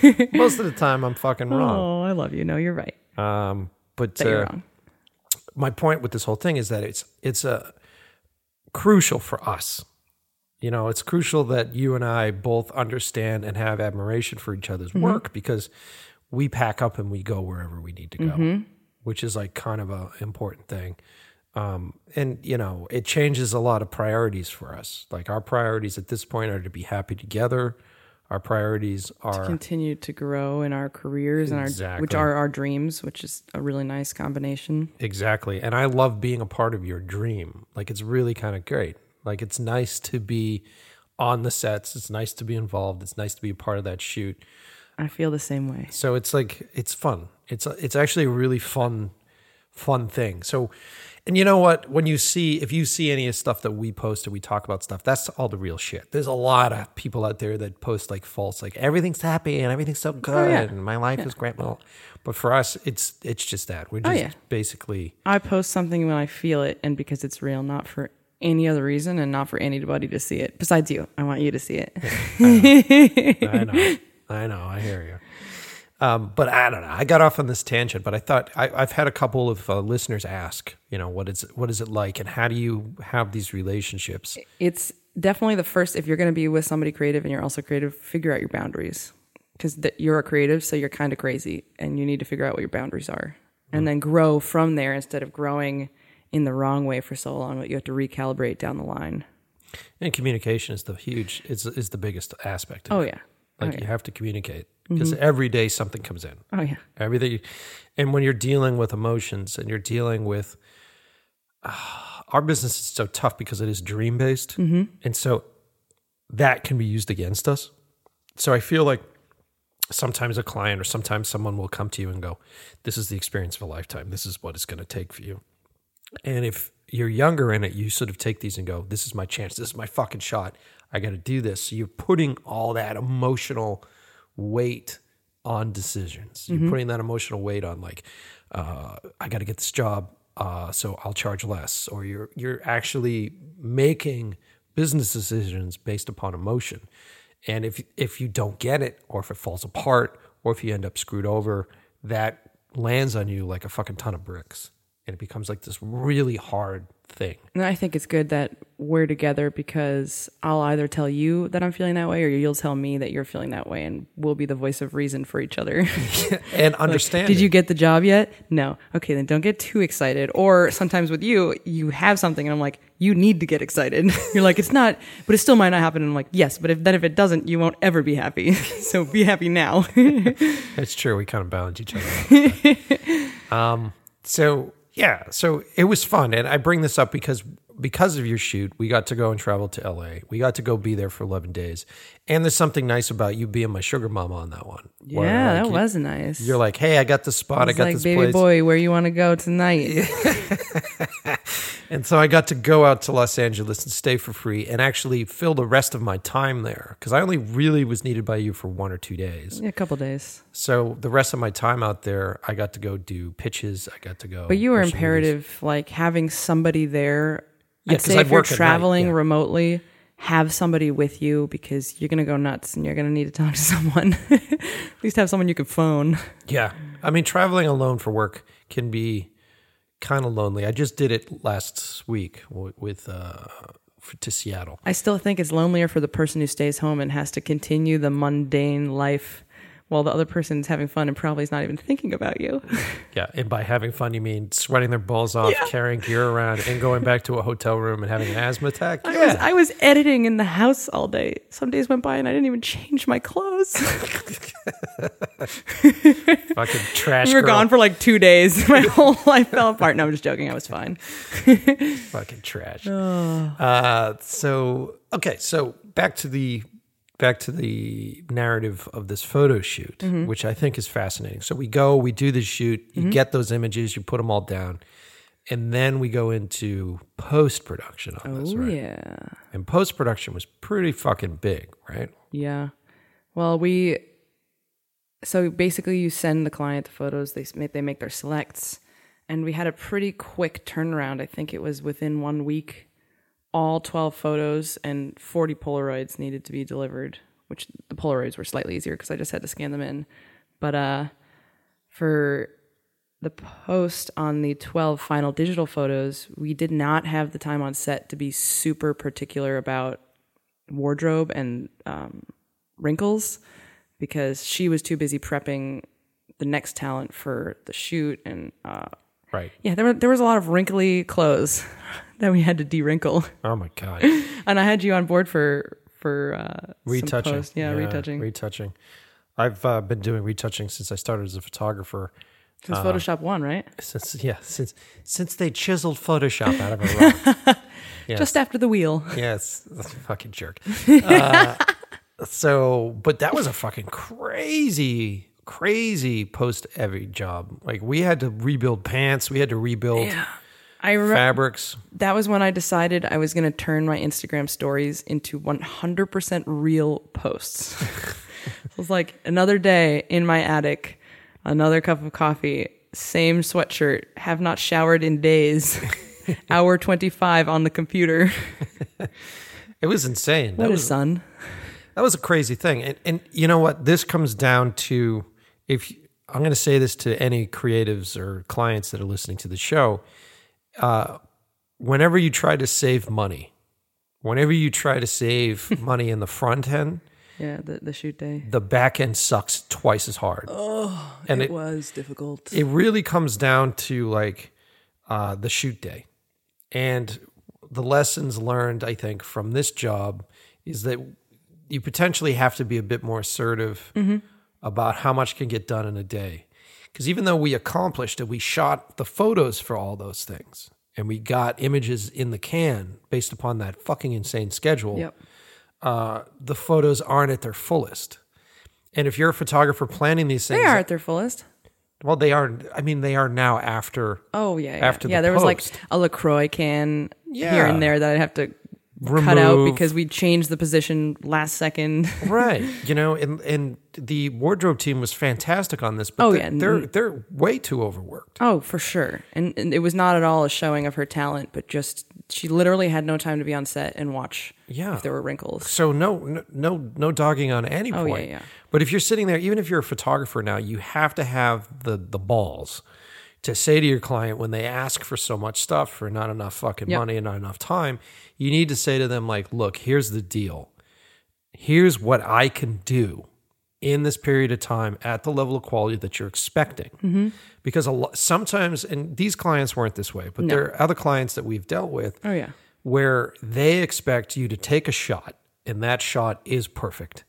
[laughs] Most of the time, I'm fucking wrong. oh, I love you. No, you're right. Um, but you're uh, wrong. my point with this whole thing is that it's it's a crucial for us. You know, it's crucial that you and I both understand and have admiration for each other's work because we pack up and we go wherever we need to go, which is like kind of a important thing. Um, and you know, it changes a lot of priorities for us. Like our priorities at this point are to be happy together. Our priorities are to Continue to grow in our careers and our, which are our dreams, which is a really nice combination. Exactly. And I love being a part of your dream. Like it's really kind of great. Like it's nice to be on the sets. It's nice to be involved. It's nice to be a part of that shoot. I feel the same way. So it's like it's fun. It's it's actually a really fun fun thing. So and you know what? When you see if you see any of stuff that we post and we talk about stuff, that's all the real shit. There's a lot of people out there that post like false, like everything's happy and everything's so oh, good Oh, yeah. and my life is great. Well, but for us, it's it's just that we're oh, just Oh, yeah. basically I post something when I feel it and because it's real, not for any other reason and not for anybody to see it. Besides you, I want you to see it. I know. [laughs] I know. I hear you. Um, but I don't know. I got off on this tangent, but I thought I, I've had a couple of uh, listeners ask, you know, what is what is it like, and how do you have these relationships? it's definitely the first if you're going to be with somebody creative and you're also creative figure out your boundaries because th- you're a creative so you're kind of crazy and you need to figure out what your boundaries are and then grow from there instead of growing in the wrong way for so long that you have to recalibrate down the line And communication is the huge is is the biggest aspect. Of oh it. yeah like you have to communicate because every day something comes in. oh yeah Everything, and when you're dealing with emotions and you're dealing with, uh, [sighs] our business is so tough because it is dream based, and so that can be used against us. So I feel like sometimes a client or sometimes someone will come to you and go, "This is the experience of a lifetime. This is what it's going to take for you." And if you're younger in it, you sort of take these and go, "This is my chance. This is my fucking shot. I got to do this." So you're putting all that emotional weight on decisions. You're putting that emotional weight on like, uh, I got to get this job, uh, so I'll charge less. Or you're you're actually making business decisions based upon emotion. And if if you don't get it, or if it falls apart, or if you end up screwed over, that lands on you like a fucking ton of bricks, and it becomes like this really hard thing. and i think it's good that we're together because i'll either tell you that i'm feeling that way or you'll tell me that you're feeling that way and we'll be the voice of reason for each other [laughs] [laughs] And understand. Did you get the job yet? No. Okay, then don't get too excited. Or sometimes with you, you have something and I'm like, you need to get excited. [laughs] You're like, it's not, but it still might not happen. And I'm like, yes, but if then if it doesn't, you won't ever be happy. so be happy now. That's true. We kind of balance each other. um, so yeah, so it was fun, and I bring this up because because of your shoot, we got to go and travel to LA. We got to go be there for eleven days, and there's something nice about you being my sugar mama on that one. where, yeah, like, that you- was nice. You're like, hey, I got the spot. I It's got like, this baby place, boy, where you want to go tonight? [laughs] [laughs] and so I got to go out to Los Angeles and stay for free, and actually fill the rest of my time there because I only really was needed by you for one or two days. a couple days. So the rest of my time out there, I got to go do pitches. I got to go. But you were push movies. imperative, like having somebody there. Yeah, I'd 'cause say I'd if you're work night, traveling yeah. remotely, have somebody with you because you're gonna go nuts and you're gonna need to talk to [laughs] someone. At least have someone you can phone. Yeah. I mean, traveling alone for work can be kind of lonely. I just did it last week with uh, for, to Seattle. I still think it's lonelier for the person who stays home and has to continue the mundane life while the other person's having fun and probably is not even thinking about you. [laughs] Yeah, and by having fun, you mean sweating their balls off, Yeah. carrying gear around, and going back to a hotel room and having an asthma attack. I, Yeah, was, I was editing in the house all day. Some days went by and I didn't even change my clothes. [laughs] fucking trash. we were girl. gone for like two days. [laughs] My whole life fell apart. No, I'm just joking. I was fine. fucking trash. Uh, so okay, so back to the back to the narrative of this photo shoot, mm-hmm. which I think is fascinating. So we go, we do the shoot, you mm-hmm. get those images, you put them all down, and then we go into post production on this, Oh, right? yeah. And post production was pretty fucking big, right? Yeah. Well, we so basically you send the client the photos, they they make their selects, and we had a pretty quick turnaround. I think it was within 1 week all 12 photos and 40 polaroids needed to be delivered, which the polaroids were slightly easier cuz I just had to scan them in. But uh for the post on the 12 final digital photos, we did not have the time on set to be super particular about wardrobe and um, wrinkles because she was too busy prepping the next talent for the shoot and uh, Right. yeah there, were, there was a lot of wrinkly clothes [laughs] [laughs] that we had to de-wrinkle Oh my god. [laughs] and i had you on board for for uh, retouching. post- yeah, retouching Retouching. I've uh, been doing retouching since I started as a photographer. since uh, photoshop one right Since yeah, since since they chiseled Photoshop out of a rock. [laughs] Yes. just after the wheel yes, fucking jerk. Uh, so, but that was a fucking crazy, crazy post every job. Like we had to rebuild pants, we had to rebuild i remember fabrics. that was when I decided I was going to turn my Instagram stories into 100% real posts. [laughs] it was like another day in my attic, another cup of coffee, same sweatshirt, have not showered in days, [laughs] hour 25 on the computer. [laughs] It was insane. What that a was son. That was a crazy thing. And, and you know what? This comes down to if I'm going to say this to any creatives or clients that are listening to the show, uh, whenever you try to save money, whenever you try to save [laughs] money in the front end, Yeah, the, the shoot day. the back end sucks twice as hard. Oh, and it, was difficult. it really comes down to like uh, the shoot day. And the lessons learned, I think, from this job is that you potentially have to be a bit more assertive about how much can get done in a day. Because even though we accomplished it, we shot the photos for all those things and we got images in the can based upon that fucking insane schedule Yep. uh, the photos aren't at their fullest. And if you're a photographer planning these things, They are at their fullest. well, they are. I mean, they are now after Oh yeah, yeah. After the yeah. there was like a Lacroix can here and there that I'd have to cut out because we changed the position last second. [laughs] right. You know, and and the wardrobe team was fantastic on this, but Oh, they're, yeah. they're they're way too overworked. Oh, for sure. And, and it was not at all a showing of her talent, but just she literally had no time to be on set and watch Yeah. if there were wrinkles. So no, no, no, dogging on any point. Oh, yeah, yeah. But if you're sitting there, even if you're a photographer now, you have to have the the balls to say to your client when they ask for so much stuff for not enough fucking Yep. money and not enough time, you need to say to them like, "Look, here's the deal. Here's what I can do." In this period of time, at the level of quality that you're expecting, Mm-hmm. because a lot, sometimes, and these clients weren't this way, but there are other clients that we've dealt with Oh yeah. where they expect you to take a shot and that shot is perfect.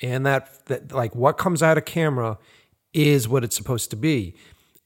And that, that like what comes out of camera is what it's supposed to be.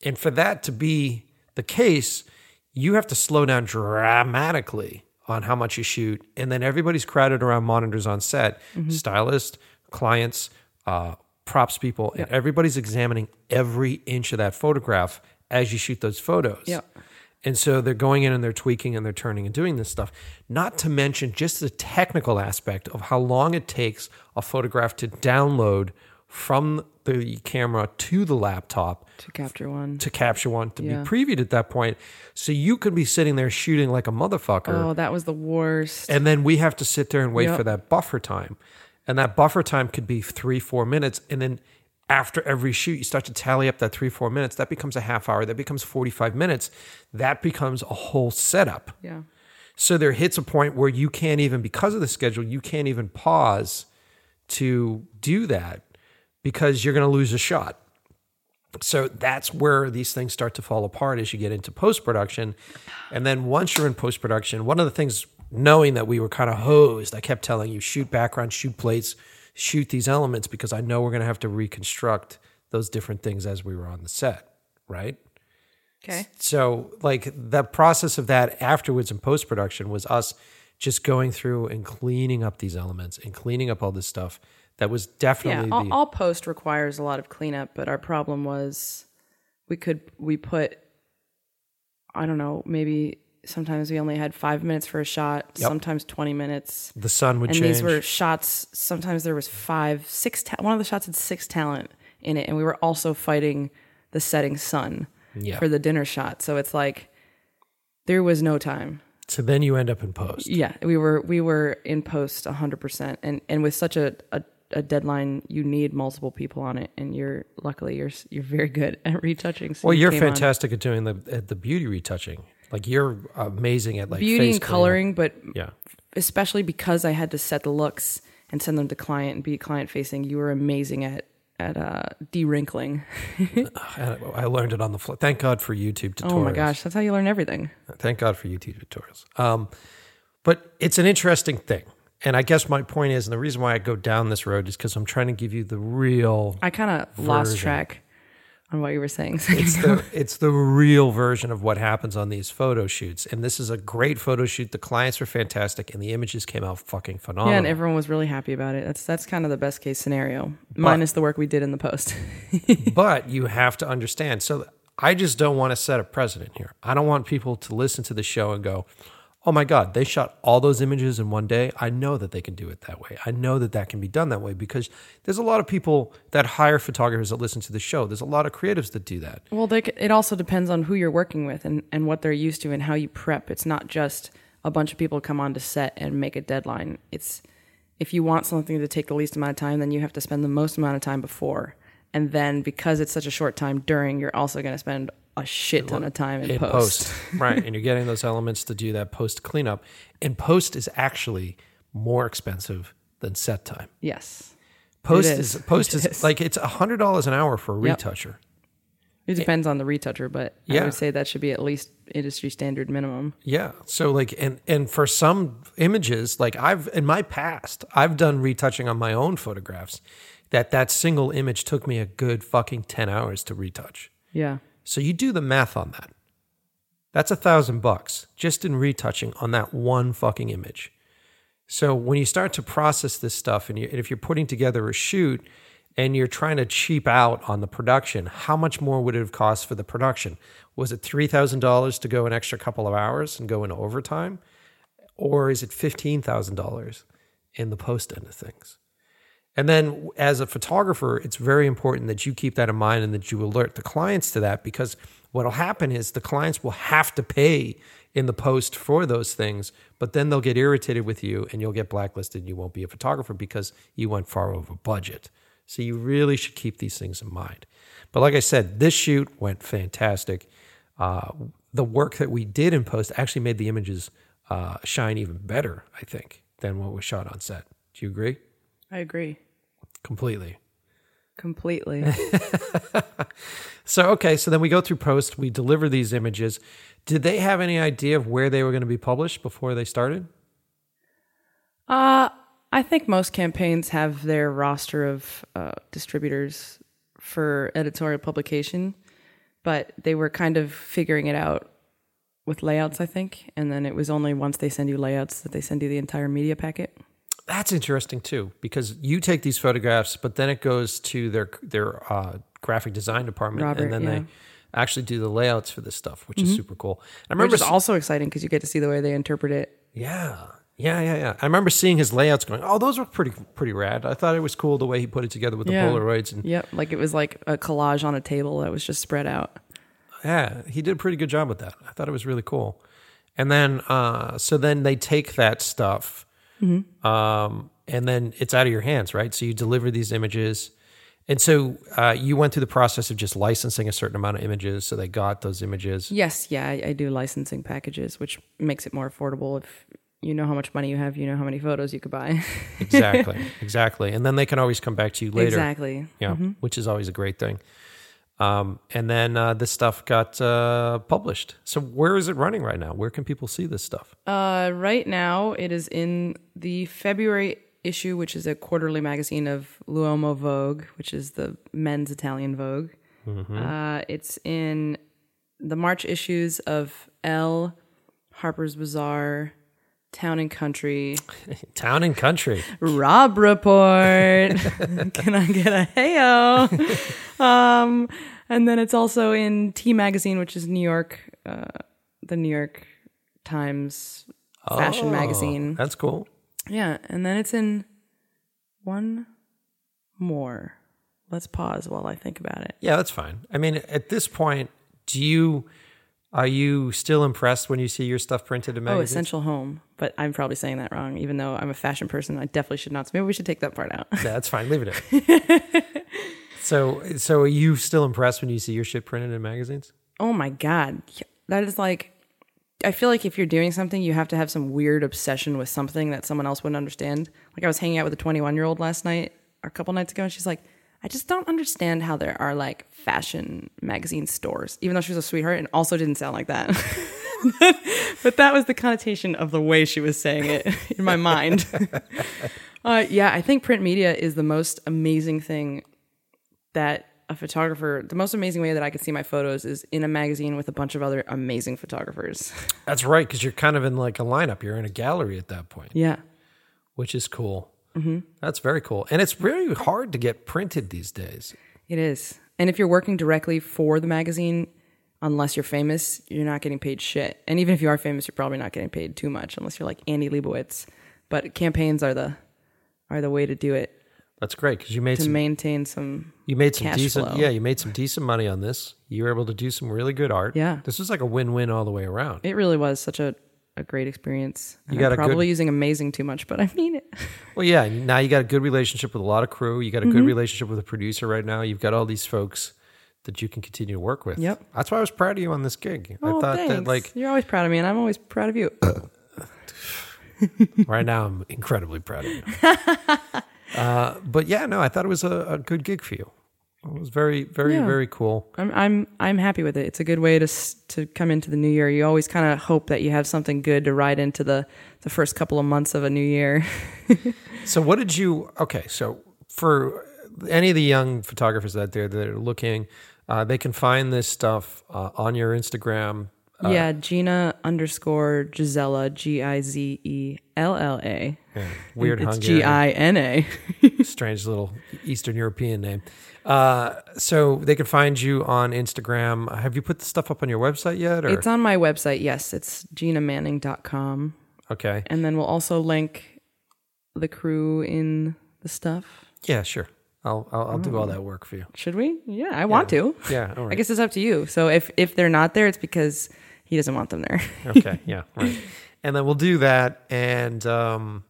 And for that to be the case, you have to slow down dramatically on how much you shoot. And then everybody's crowded around monitors on set, stylist, clients, uh, props people, and everybody's examining every inch of that photograph as you shoot those photos. Yep. And so they're going in and they're tweaking and they're turning and doing this stuff. Not to mention just the technical aspect of how long it takes a photograph to download from the camera to the laptop To capture one. to capture one to Yeah. be previewed at that point. So you could be sitting there shooting like a motherfucker. Oh, that was the worst. And then we have to sit there and wait Yep. for that buffer time. And that buffer time could be three, four minutes. And then after every shoot, you start to tally up that three, four minutes. That becomes a half hour. That becomes 45 minutes. That becomes a whole setup. yeah. So there hits a point where you can't even, because of the schedule, you can't even pause to do that because you're going to lose a shot. So that's where these things start to fall apart as you get into post production. And then once you're in post production, one of the things, knowing that we were kind of hosed, I kept telling you shoot background, shoot plates, shoot these elements because I know we're going to have to reconstruct those different things as we were on the set, right? Okay. So, like the process of that afterwards in post production was us just going through and cleaning up these elements and cleaning up all this stuff. That was Yeah, definitely all, the all post requires a lot of cleanup, but our problem was we could we put I don't know, maybe sometimes we only had five minutes for a shot, Yep. sometimes twenty minutes. the sun would change. and change. these were shots sometimes there was five six ta- one of the shots had six talent in it and we were also fighting the setting sun Yeah. for the dinner shot so it's like there was no time so then you end up in post. yeah we were we were in post 100% and and with such a, a a deadline you need multiple people on it and you're luckily you're you're very good at retouching so Well, you you're came on. fantastic at doing the at the beauty retouching. Like you're amazing at like beauty face and coloring but Yeah. especially because I had to set the looks and send them to client and be client facing, you were amazing at at uh, de-wrinkling. [laughs] I learned it on the fly. Thank God for YouTube tutorials. Oh my gosh, that's how you learn everything. Thank God for YouTube tutorials. Um, but it's an interesting thing. And I guess my point is, and the reason why I go down this road is because I'm trying to give you the real I kind of lost track on what you were saying. it's the it's the real version of what happens on these photo shoots. And this is a great photo shoot. The clients were fantastic, and the images came out fucking phenomenal. yeah, and everyone was really happy about it. That's that's kind of the best case scenario, minus the work we did in the post. [laughs] but you have to understand. So I just don't want to set a precedent here. I don't want people to listen to the show and go, "Oh my God, they shot all those images in one day." I know that they can do it that way. I know that that can be done that way because there's a lot of people that hire photographers that listen to the show. There's a lot of creatives that do that. Well, they, it also depends on who you're working with and, and what they're used to and how you prep. It's not just a bunch of people come on to set and make a deadline. It's if you want something to take the least amount of time, then you have to spend the most amount of time before. And then because it's such a short time during, you're also going to spend a shit ton of time in, in post. post, [laughs] right? And you're getting those elements to do that post cleanup. And post is actually more expensive than set time. Yes. Post is, is. [laughs] post is, is. like it's a hundred dollars an hour for a Yep. retoucher. It depends on the retoucher, but I would say that should be at least industry standard minimum. Yeah. So like and and for some images, like I've in my past, I've done retouching on my own photographs that that single image took me a good fucking 10 hours to retouch. Yeah. So you do the math on that. That's a thousand bucks just in retouching on that one fucking image. So when you start to process this stuff, and, you, and if you're putting together a shoot and you're trying to cheap out on the production, how much more would it have cost for the production? Was it three thousand dollars to go an extra couple of hours and go into overtime, or is it fifteen thousand dollars in the post end of things? And then as a photographer, it's very important that you keep that in mind and that you alert the clients to that because what'll happen is the clients will have to pay in the post for those things, but then they'll get irritated with you and you'll get blacklisted and you won't be a photographer because you went far over budget. So you really should keep these things in mind. But like I said, this shoot went fantastic. Uh, the work that we did in post actually made the images uh, shine even better, I think, than what was shot on set. Do you agree? I agree Completely. completely. [laughs] So okay, so then we go through post, we deliver these images. Did they have any idea of where they were going to be published before they started? Uh, I think most campaigns have their roster of uh, distributors for editorial publication, but they were kind of figuring it out with layouts, I think. And then it was only once they send you layouts that they send you the entire media packet. That's interesting too, because you take these photographs, but then it goes to their their uh, graphic design department, Robert, and then yeah. they actually do the layouts for this stuff, which is super cool. I Which remember, is also exciting because you get to see the way they interpret it. yeah, yeah, yeah, yeah. I remember seeing his layouts, going, "Oh, those were pretty pretty rad." I thought it was cool the way he put it together with the Yeah. Polaroids, and Yep, like it was like a collage on a table that was just spread out. Yeah, he did a pretty good job with that. I thought it was really cool. And then, uh, so then they take that stuff, um, and then it's out of your hands, right? So you deliver these images, And so uh, you went through the process of just licensing a certain amount of images, so they got those images. Yes, yeah, I, I do licensing packages, which makes it more affordable. If you know how much money you have, you know how many photos you could buy. [laughs] exactly, exactly. And then they can always come back to you later. exactly. Yeah, which is always a great thing. Um, and then uh, this stuff got uh, published. So where is it running right now? Where can people see this stuff? Uh, right now, it is in the February issue, which is a quarterly magazine of L'Uomo Vogue, which is the men's Italian Vogue. Uh, it's in the March issues of Elle, Harper's Bazaar, Town and Country, [laughs] Town and country. Robb Report. [laughs] Can I get a heyo? [laughs] um, and then it's also in T Magazine, which is New York, uh, the New York Times fashion Oh, magazine. That's cool. Yeah, and then it's in one more. Let's pause while I think about it. Yeah, that's fine. I mean, at this point, do you are you still impressed when you see your stuff printed in Oh, magazines? Essential Home, but I'm probably saying that wrong. Even though I'm a fashion person, I definitely should not. So maybe we should take that part out. [laughs] That's fine. Leave it in. [laughs] so, so are you still impressed when you see your shit printed in magazines? Oh my god, that is like. I feel like if you're doing something, you have to have some weird obsession with something that someone else wouldn't understand. Like I was hanging out with a 21 year old last night, or a couple nights ago, and she's like, "I just don't understand how there are like fashion magazine stores." Even though she was a sweetheart, and also didn't sound like that. [laughs] [laughs] but that was the connotation of the way she was saying it [laughs] in my mind. [laughs] uh, yeah, I think print media is the most amazing thing that a photographer, the most amazing way that I could see my photos is in a magazine with a bunch of other amazing photographers. That's right, because you're kind of in like a lineup. You're in a gallery at that point, Yeah. which is cool. Mm-hmm. That's very cool, and it's really hard to get printed these days. It is. And if you're working directly for the magazine, unless you're famous, you're not getting paid shit. And even if you are famous, you're probably not getting paid too much unless you're like Annie Leibovitz. But campaigns are the are the way to do it That's great because you made to some maintain some you made some decent flow. yeah you made some decent money on this. You were able to do some really good art. Yeah. this was like a win win all the way around. it really was such a, a great experience. And got I'm a good- probably using amazing too much, but I mean it. [laughs] Well, yeah. Now you got a good relationship with a lot of crew. You got a Mm-hmm. good relationship with a producer right now. You've got all these folks that you can continue to work with. Yep. That's why I was proud of you on this gig. I Oh, thought that thanks. like you're always proud of me, and I'm always proud of you. [laughs] right now I'm incredibly proud of you. [laughs] uh, but yeah, no, I thought it was a, a good gig for you. It was very, very, Yeah. very cool. I'm I'm I'm happy with it. It's a good way to to come into the new year. You always kind of hope that you have something good to ride into the the first couple of months of a new year. [laughs] So what did you? Okay, so for any of the young photographers out there that are looking, uh, they can find this stuff uh, on your Instagram. yeah, Gina underscore Gizella G I Z E L L A. Weird It's. G I N A. [laughs] strange little Eastern European name. Uh, so they can find you on Instagram. Have you put the stuff up on your website yet? Or It's on my website. Yes, it's ginamanning.com. okay, And then we'll also link the crew in the stuff. yeah, sure. I'll I'll, I'll do all that work for you. Should we? Yeah, I want to. Yeah, all I guess it's up to you. So if if they're not there, it's because he doesn't want them there. okay, yeah, [laughs] right. And then we'll do that. And um,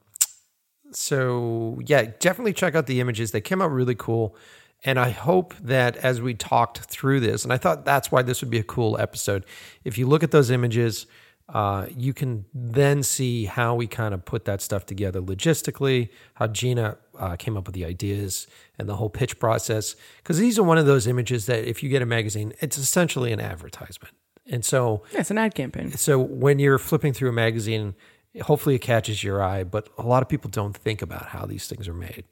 so yeah, definitely check out the images. They came out really cool. And I hope that as we talked through this, and I thought that's why this would be a cool episode. If you look at those images, uh, you can then see how we kind of put that stuff together logistically, how Gina uh, came up with the ideas and the whole pitch process. Because these are one of those images that if you get a magazine, it's essentially an advertisement. And so yeah, it's an ad campaign. so when you're flipping through a magazine, hopefully it catches your eye, but a lot of people don't think about how these things are made.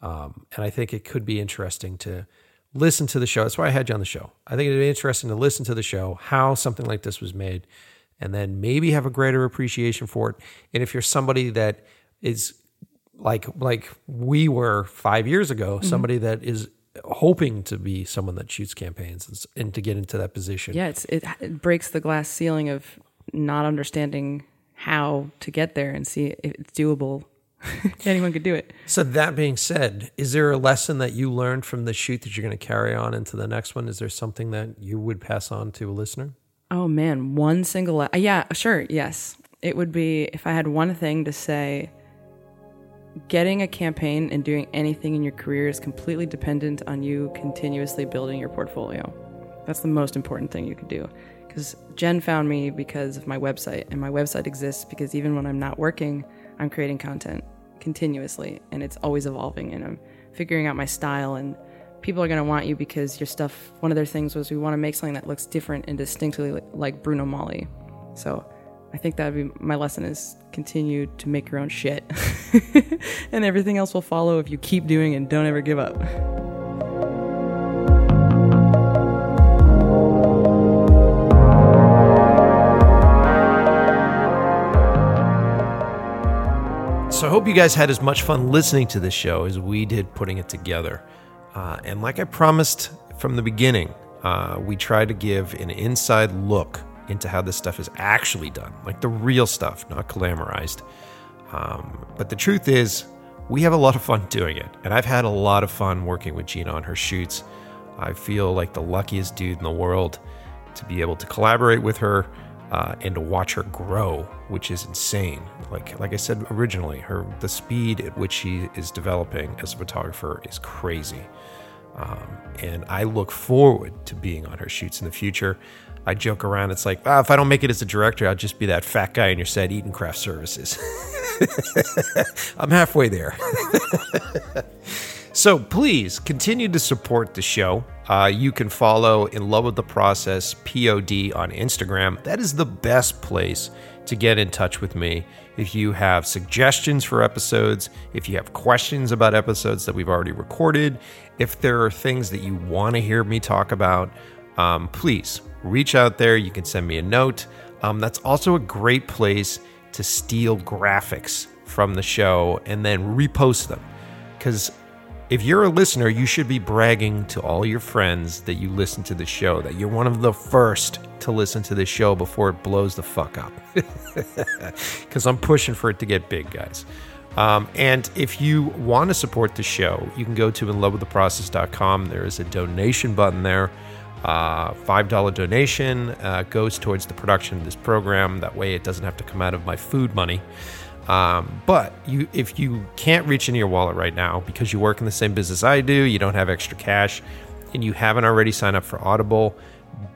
Um, and I think it could be interesting to listen to the show. That's why I had you on the show. I think it'd be interesting to listen to the show, how something like this was made, and then maybe have a greater appreciation for it. And if you're somebody that is like like we were five years ago, somebody that is hoping to be someone that shoots campaigns and, and to get into that position. Yeah, it's it, it breaks the glass ceiling of not understanding how to get there and see if it's doable. [laughs] Anyone could do it. So that being said, is there a lesson that you learned from the shoot that you're going to carry on into the next one? Is there something that you would pass on to a listener? Oh man, one single. Uh, yeah, sure. Yes, it would be if I had one thing to say. Getting a campaign and doing anything in your career is completely dependent on you continuously building your portfolio. That's the most important thing you could do. Because Jen found me because of my website, and my website exists because even when I'm not working, I'm creating content continuously, and it's always evolving, and I'm figuring out my style. And people are going to want you because your stuff, one of their things was we want to make something that looks different and distinctly like Bruno Magli. So I think that would be my lesson is continue to make your own shit. [laughs] and everything else will follow if you keep doing and don't ever give up. So I hope you guys had as much fun listening to this show as we did putting it together. Uh, and like I promised from the beginning, uh, we try to give an inside look into how this stuff is actually done, like the real stuff, not glamorized. Um, but the truth is, we have a lot of fun doing it, and I've had a lot of fun working with Gina on her shoots. I feel like the luckiest dude in the world to be able to collaborate with her uh, and to watch her grow, which is insane. Like like I said originally, her the speed at which she is developing as a photographer is crazy. Um, and I look forward to being on her shoots in the future. I joke around. It's like, ah, if I don't make it as a director, I'll just be that fat guy in your set eating craft services. [laughs] I'm halfway there. [laughs] so please continue to support the show. Uh, you can follow In Love with the Process POD on Instagram. That is the best place to get in touch with me. If you have suggestions for episodes, if you have questions about episodes that we've already recorded, if there are things that you want to hear me talk about, um, please reach out there. You can send me a note. Um, that's also a great place to steal graphics from the show and then repost them. Because if you're a listener, you should be bragging to all your friends that you listen to the show, that you're one of the first to listen to the show before it blows the fuck up. [laughs] Because I'm pushing for it to get big, guys. Um, and if you want to support the show, you can go to inlovewiththeprocess.com. There is a donation button there. Uh, $5 donation uh, goes towards the production of this program. That way, it doesn't have to come out of my food money. Um, but you, if you can't reach into your wallet right now because you work in the same business I do, you don't have extra cash, and you haven't already signed up for Audible,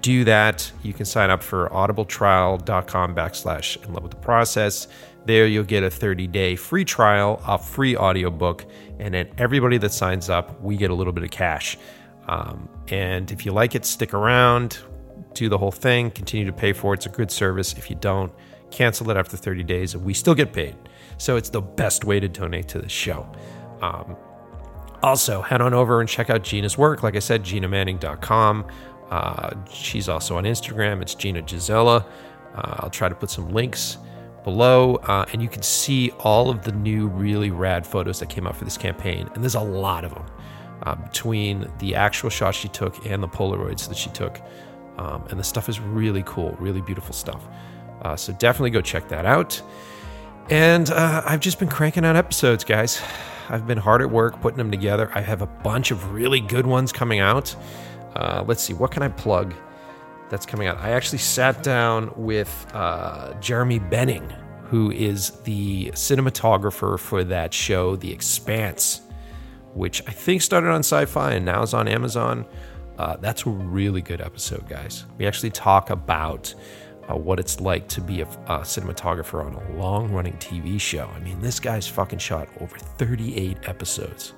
do that. You can sign up for audibletrial.com backslash in love with the process. There you'll get a 30 day free trial, a free audiobook, and then everybody that signs up, we get a little bit of cash. Um, and if you like it, stick around, do the whole thing, continue to pay for it. It's a good service. If you don't, cancel it after 30 days, and we still get paid. So it's the best way to donate to the show. Um, also, head on over and check out Gina's work. Like I said, ginamanning.com. Uh, she's also on Instagram. It's Gina Gizella. Uh, I'll try to put some links below, uh, and you can see all of the new, really rad photos that came out for this campaign. And there's a lot of them uh, between the actual shots she took and the Polaroids that she took. Um, and the stuff is really cool, really beautiful stuff. Uh, so definitely go check that out. And uh, I've just been cranking out episodes, guys. I've been hard at work putting them together. I have a bunch of really good ones coming out. Uh, let's see, what can I plug that's coming out? I actually sat down with uh, Jeremy Benning, who is the cinematographer for that show, The Expanse, which I think started on sci fi and now is on Amazon. Uh, that's a really good episode, guys. We actually talk about uh, what it's like to be a, a cinematographer on a long running TV show. I mean, this guy's fucking shot over 38 episodes.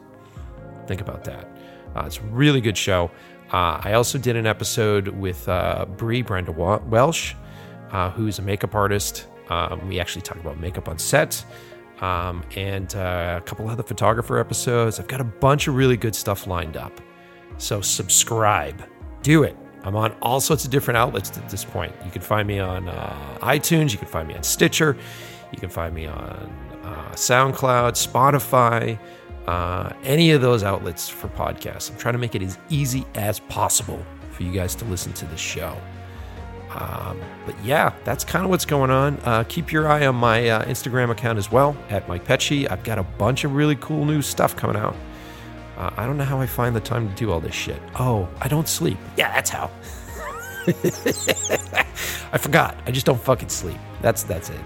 Think about that. Uh, it's a really good show. Uh, I also did an episode with uh, Brie Brenda Welsh, uh, who's a makeup artist. Um, we actually talk about makeup on set. Um, and uh, a couple other photographer episodes. I've got a bunch of really good stuff lined up. So subscribe. Do it. I'm on all sorts of different outlets at this point. You can find me on uh, iTunes, you can find me on Stitcher, you can find me on uh, SoundCloud, Spotify, uh, any of those outlets for podcasts. I'm trying to make it as easy as possible for you guys to listen to the show. Um, but yeah, that's kind of what's going on. Uh, keep your eye on my uh, Instagram account as well at Mike Pecci. I've got a bunch of really cool new stuff coming out. Uh, I don't know how I find the time to do all this shit. Oh, I don't sleep. Yeah, that's how. [laughs] I forgot. I just don't fucking sleep. That's that's it.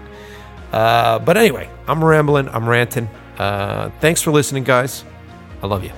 Uh, but anyway, I'm rambling. I'm ranting. Uh, thanks for listening, guys. I love you.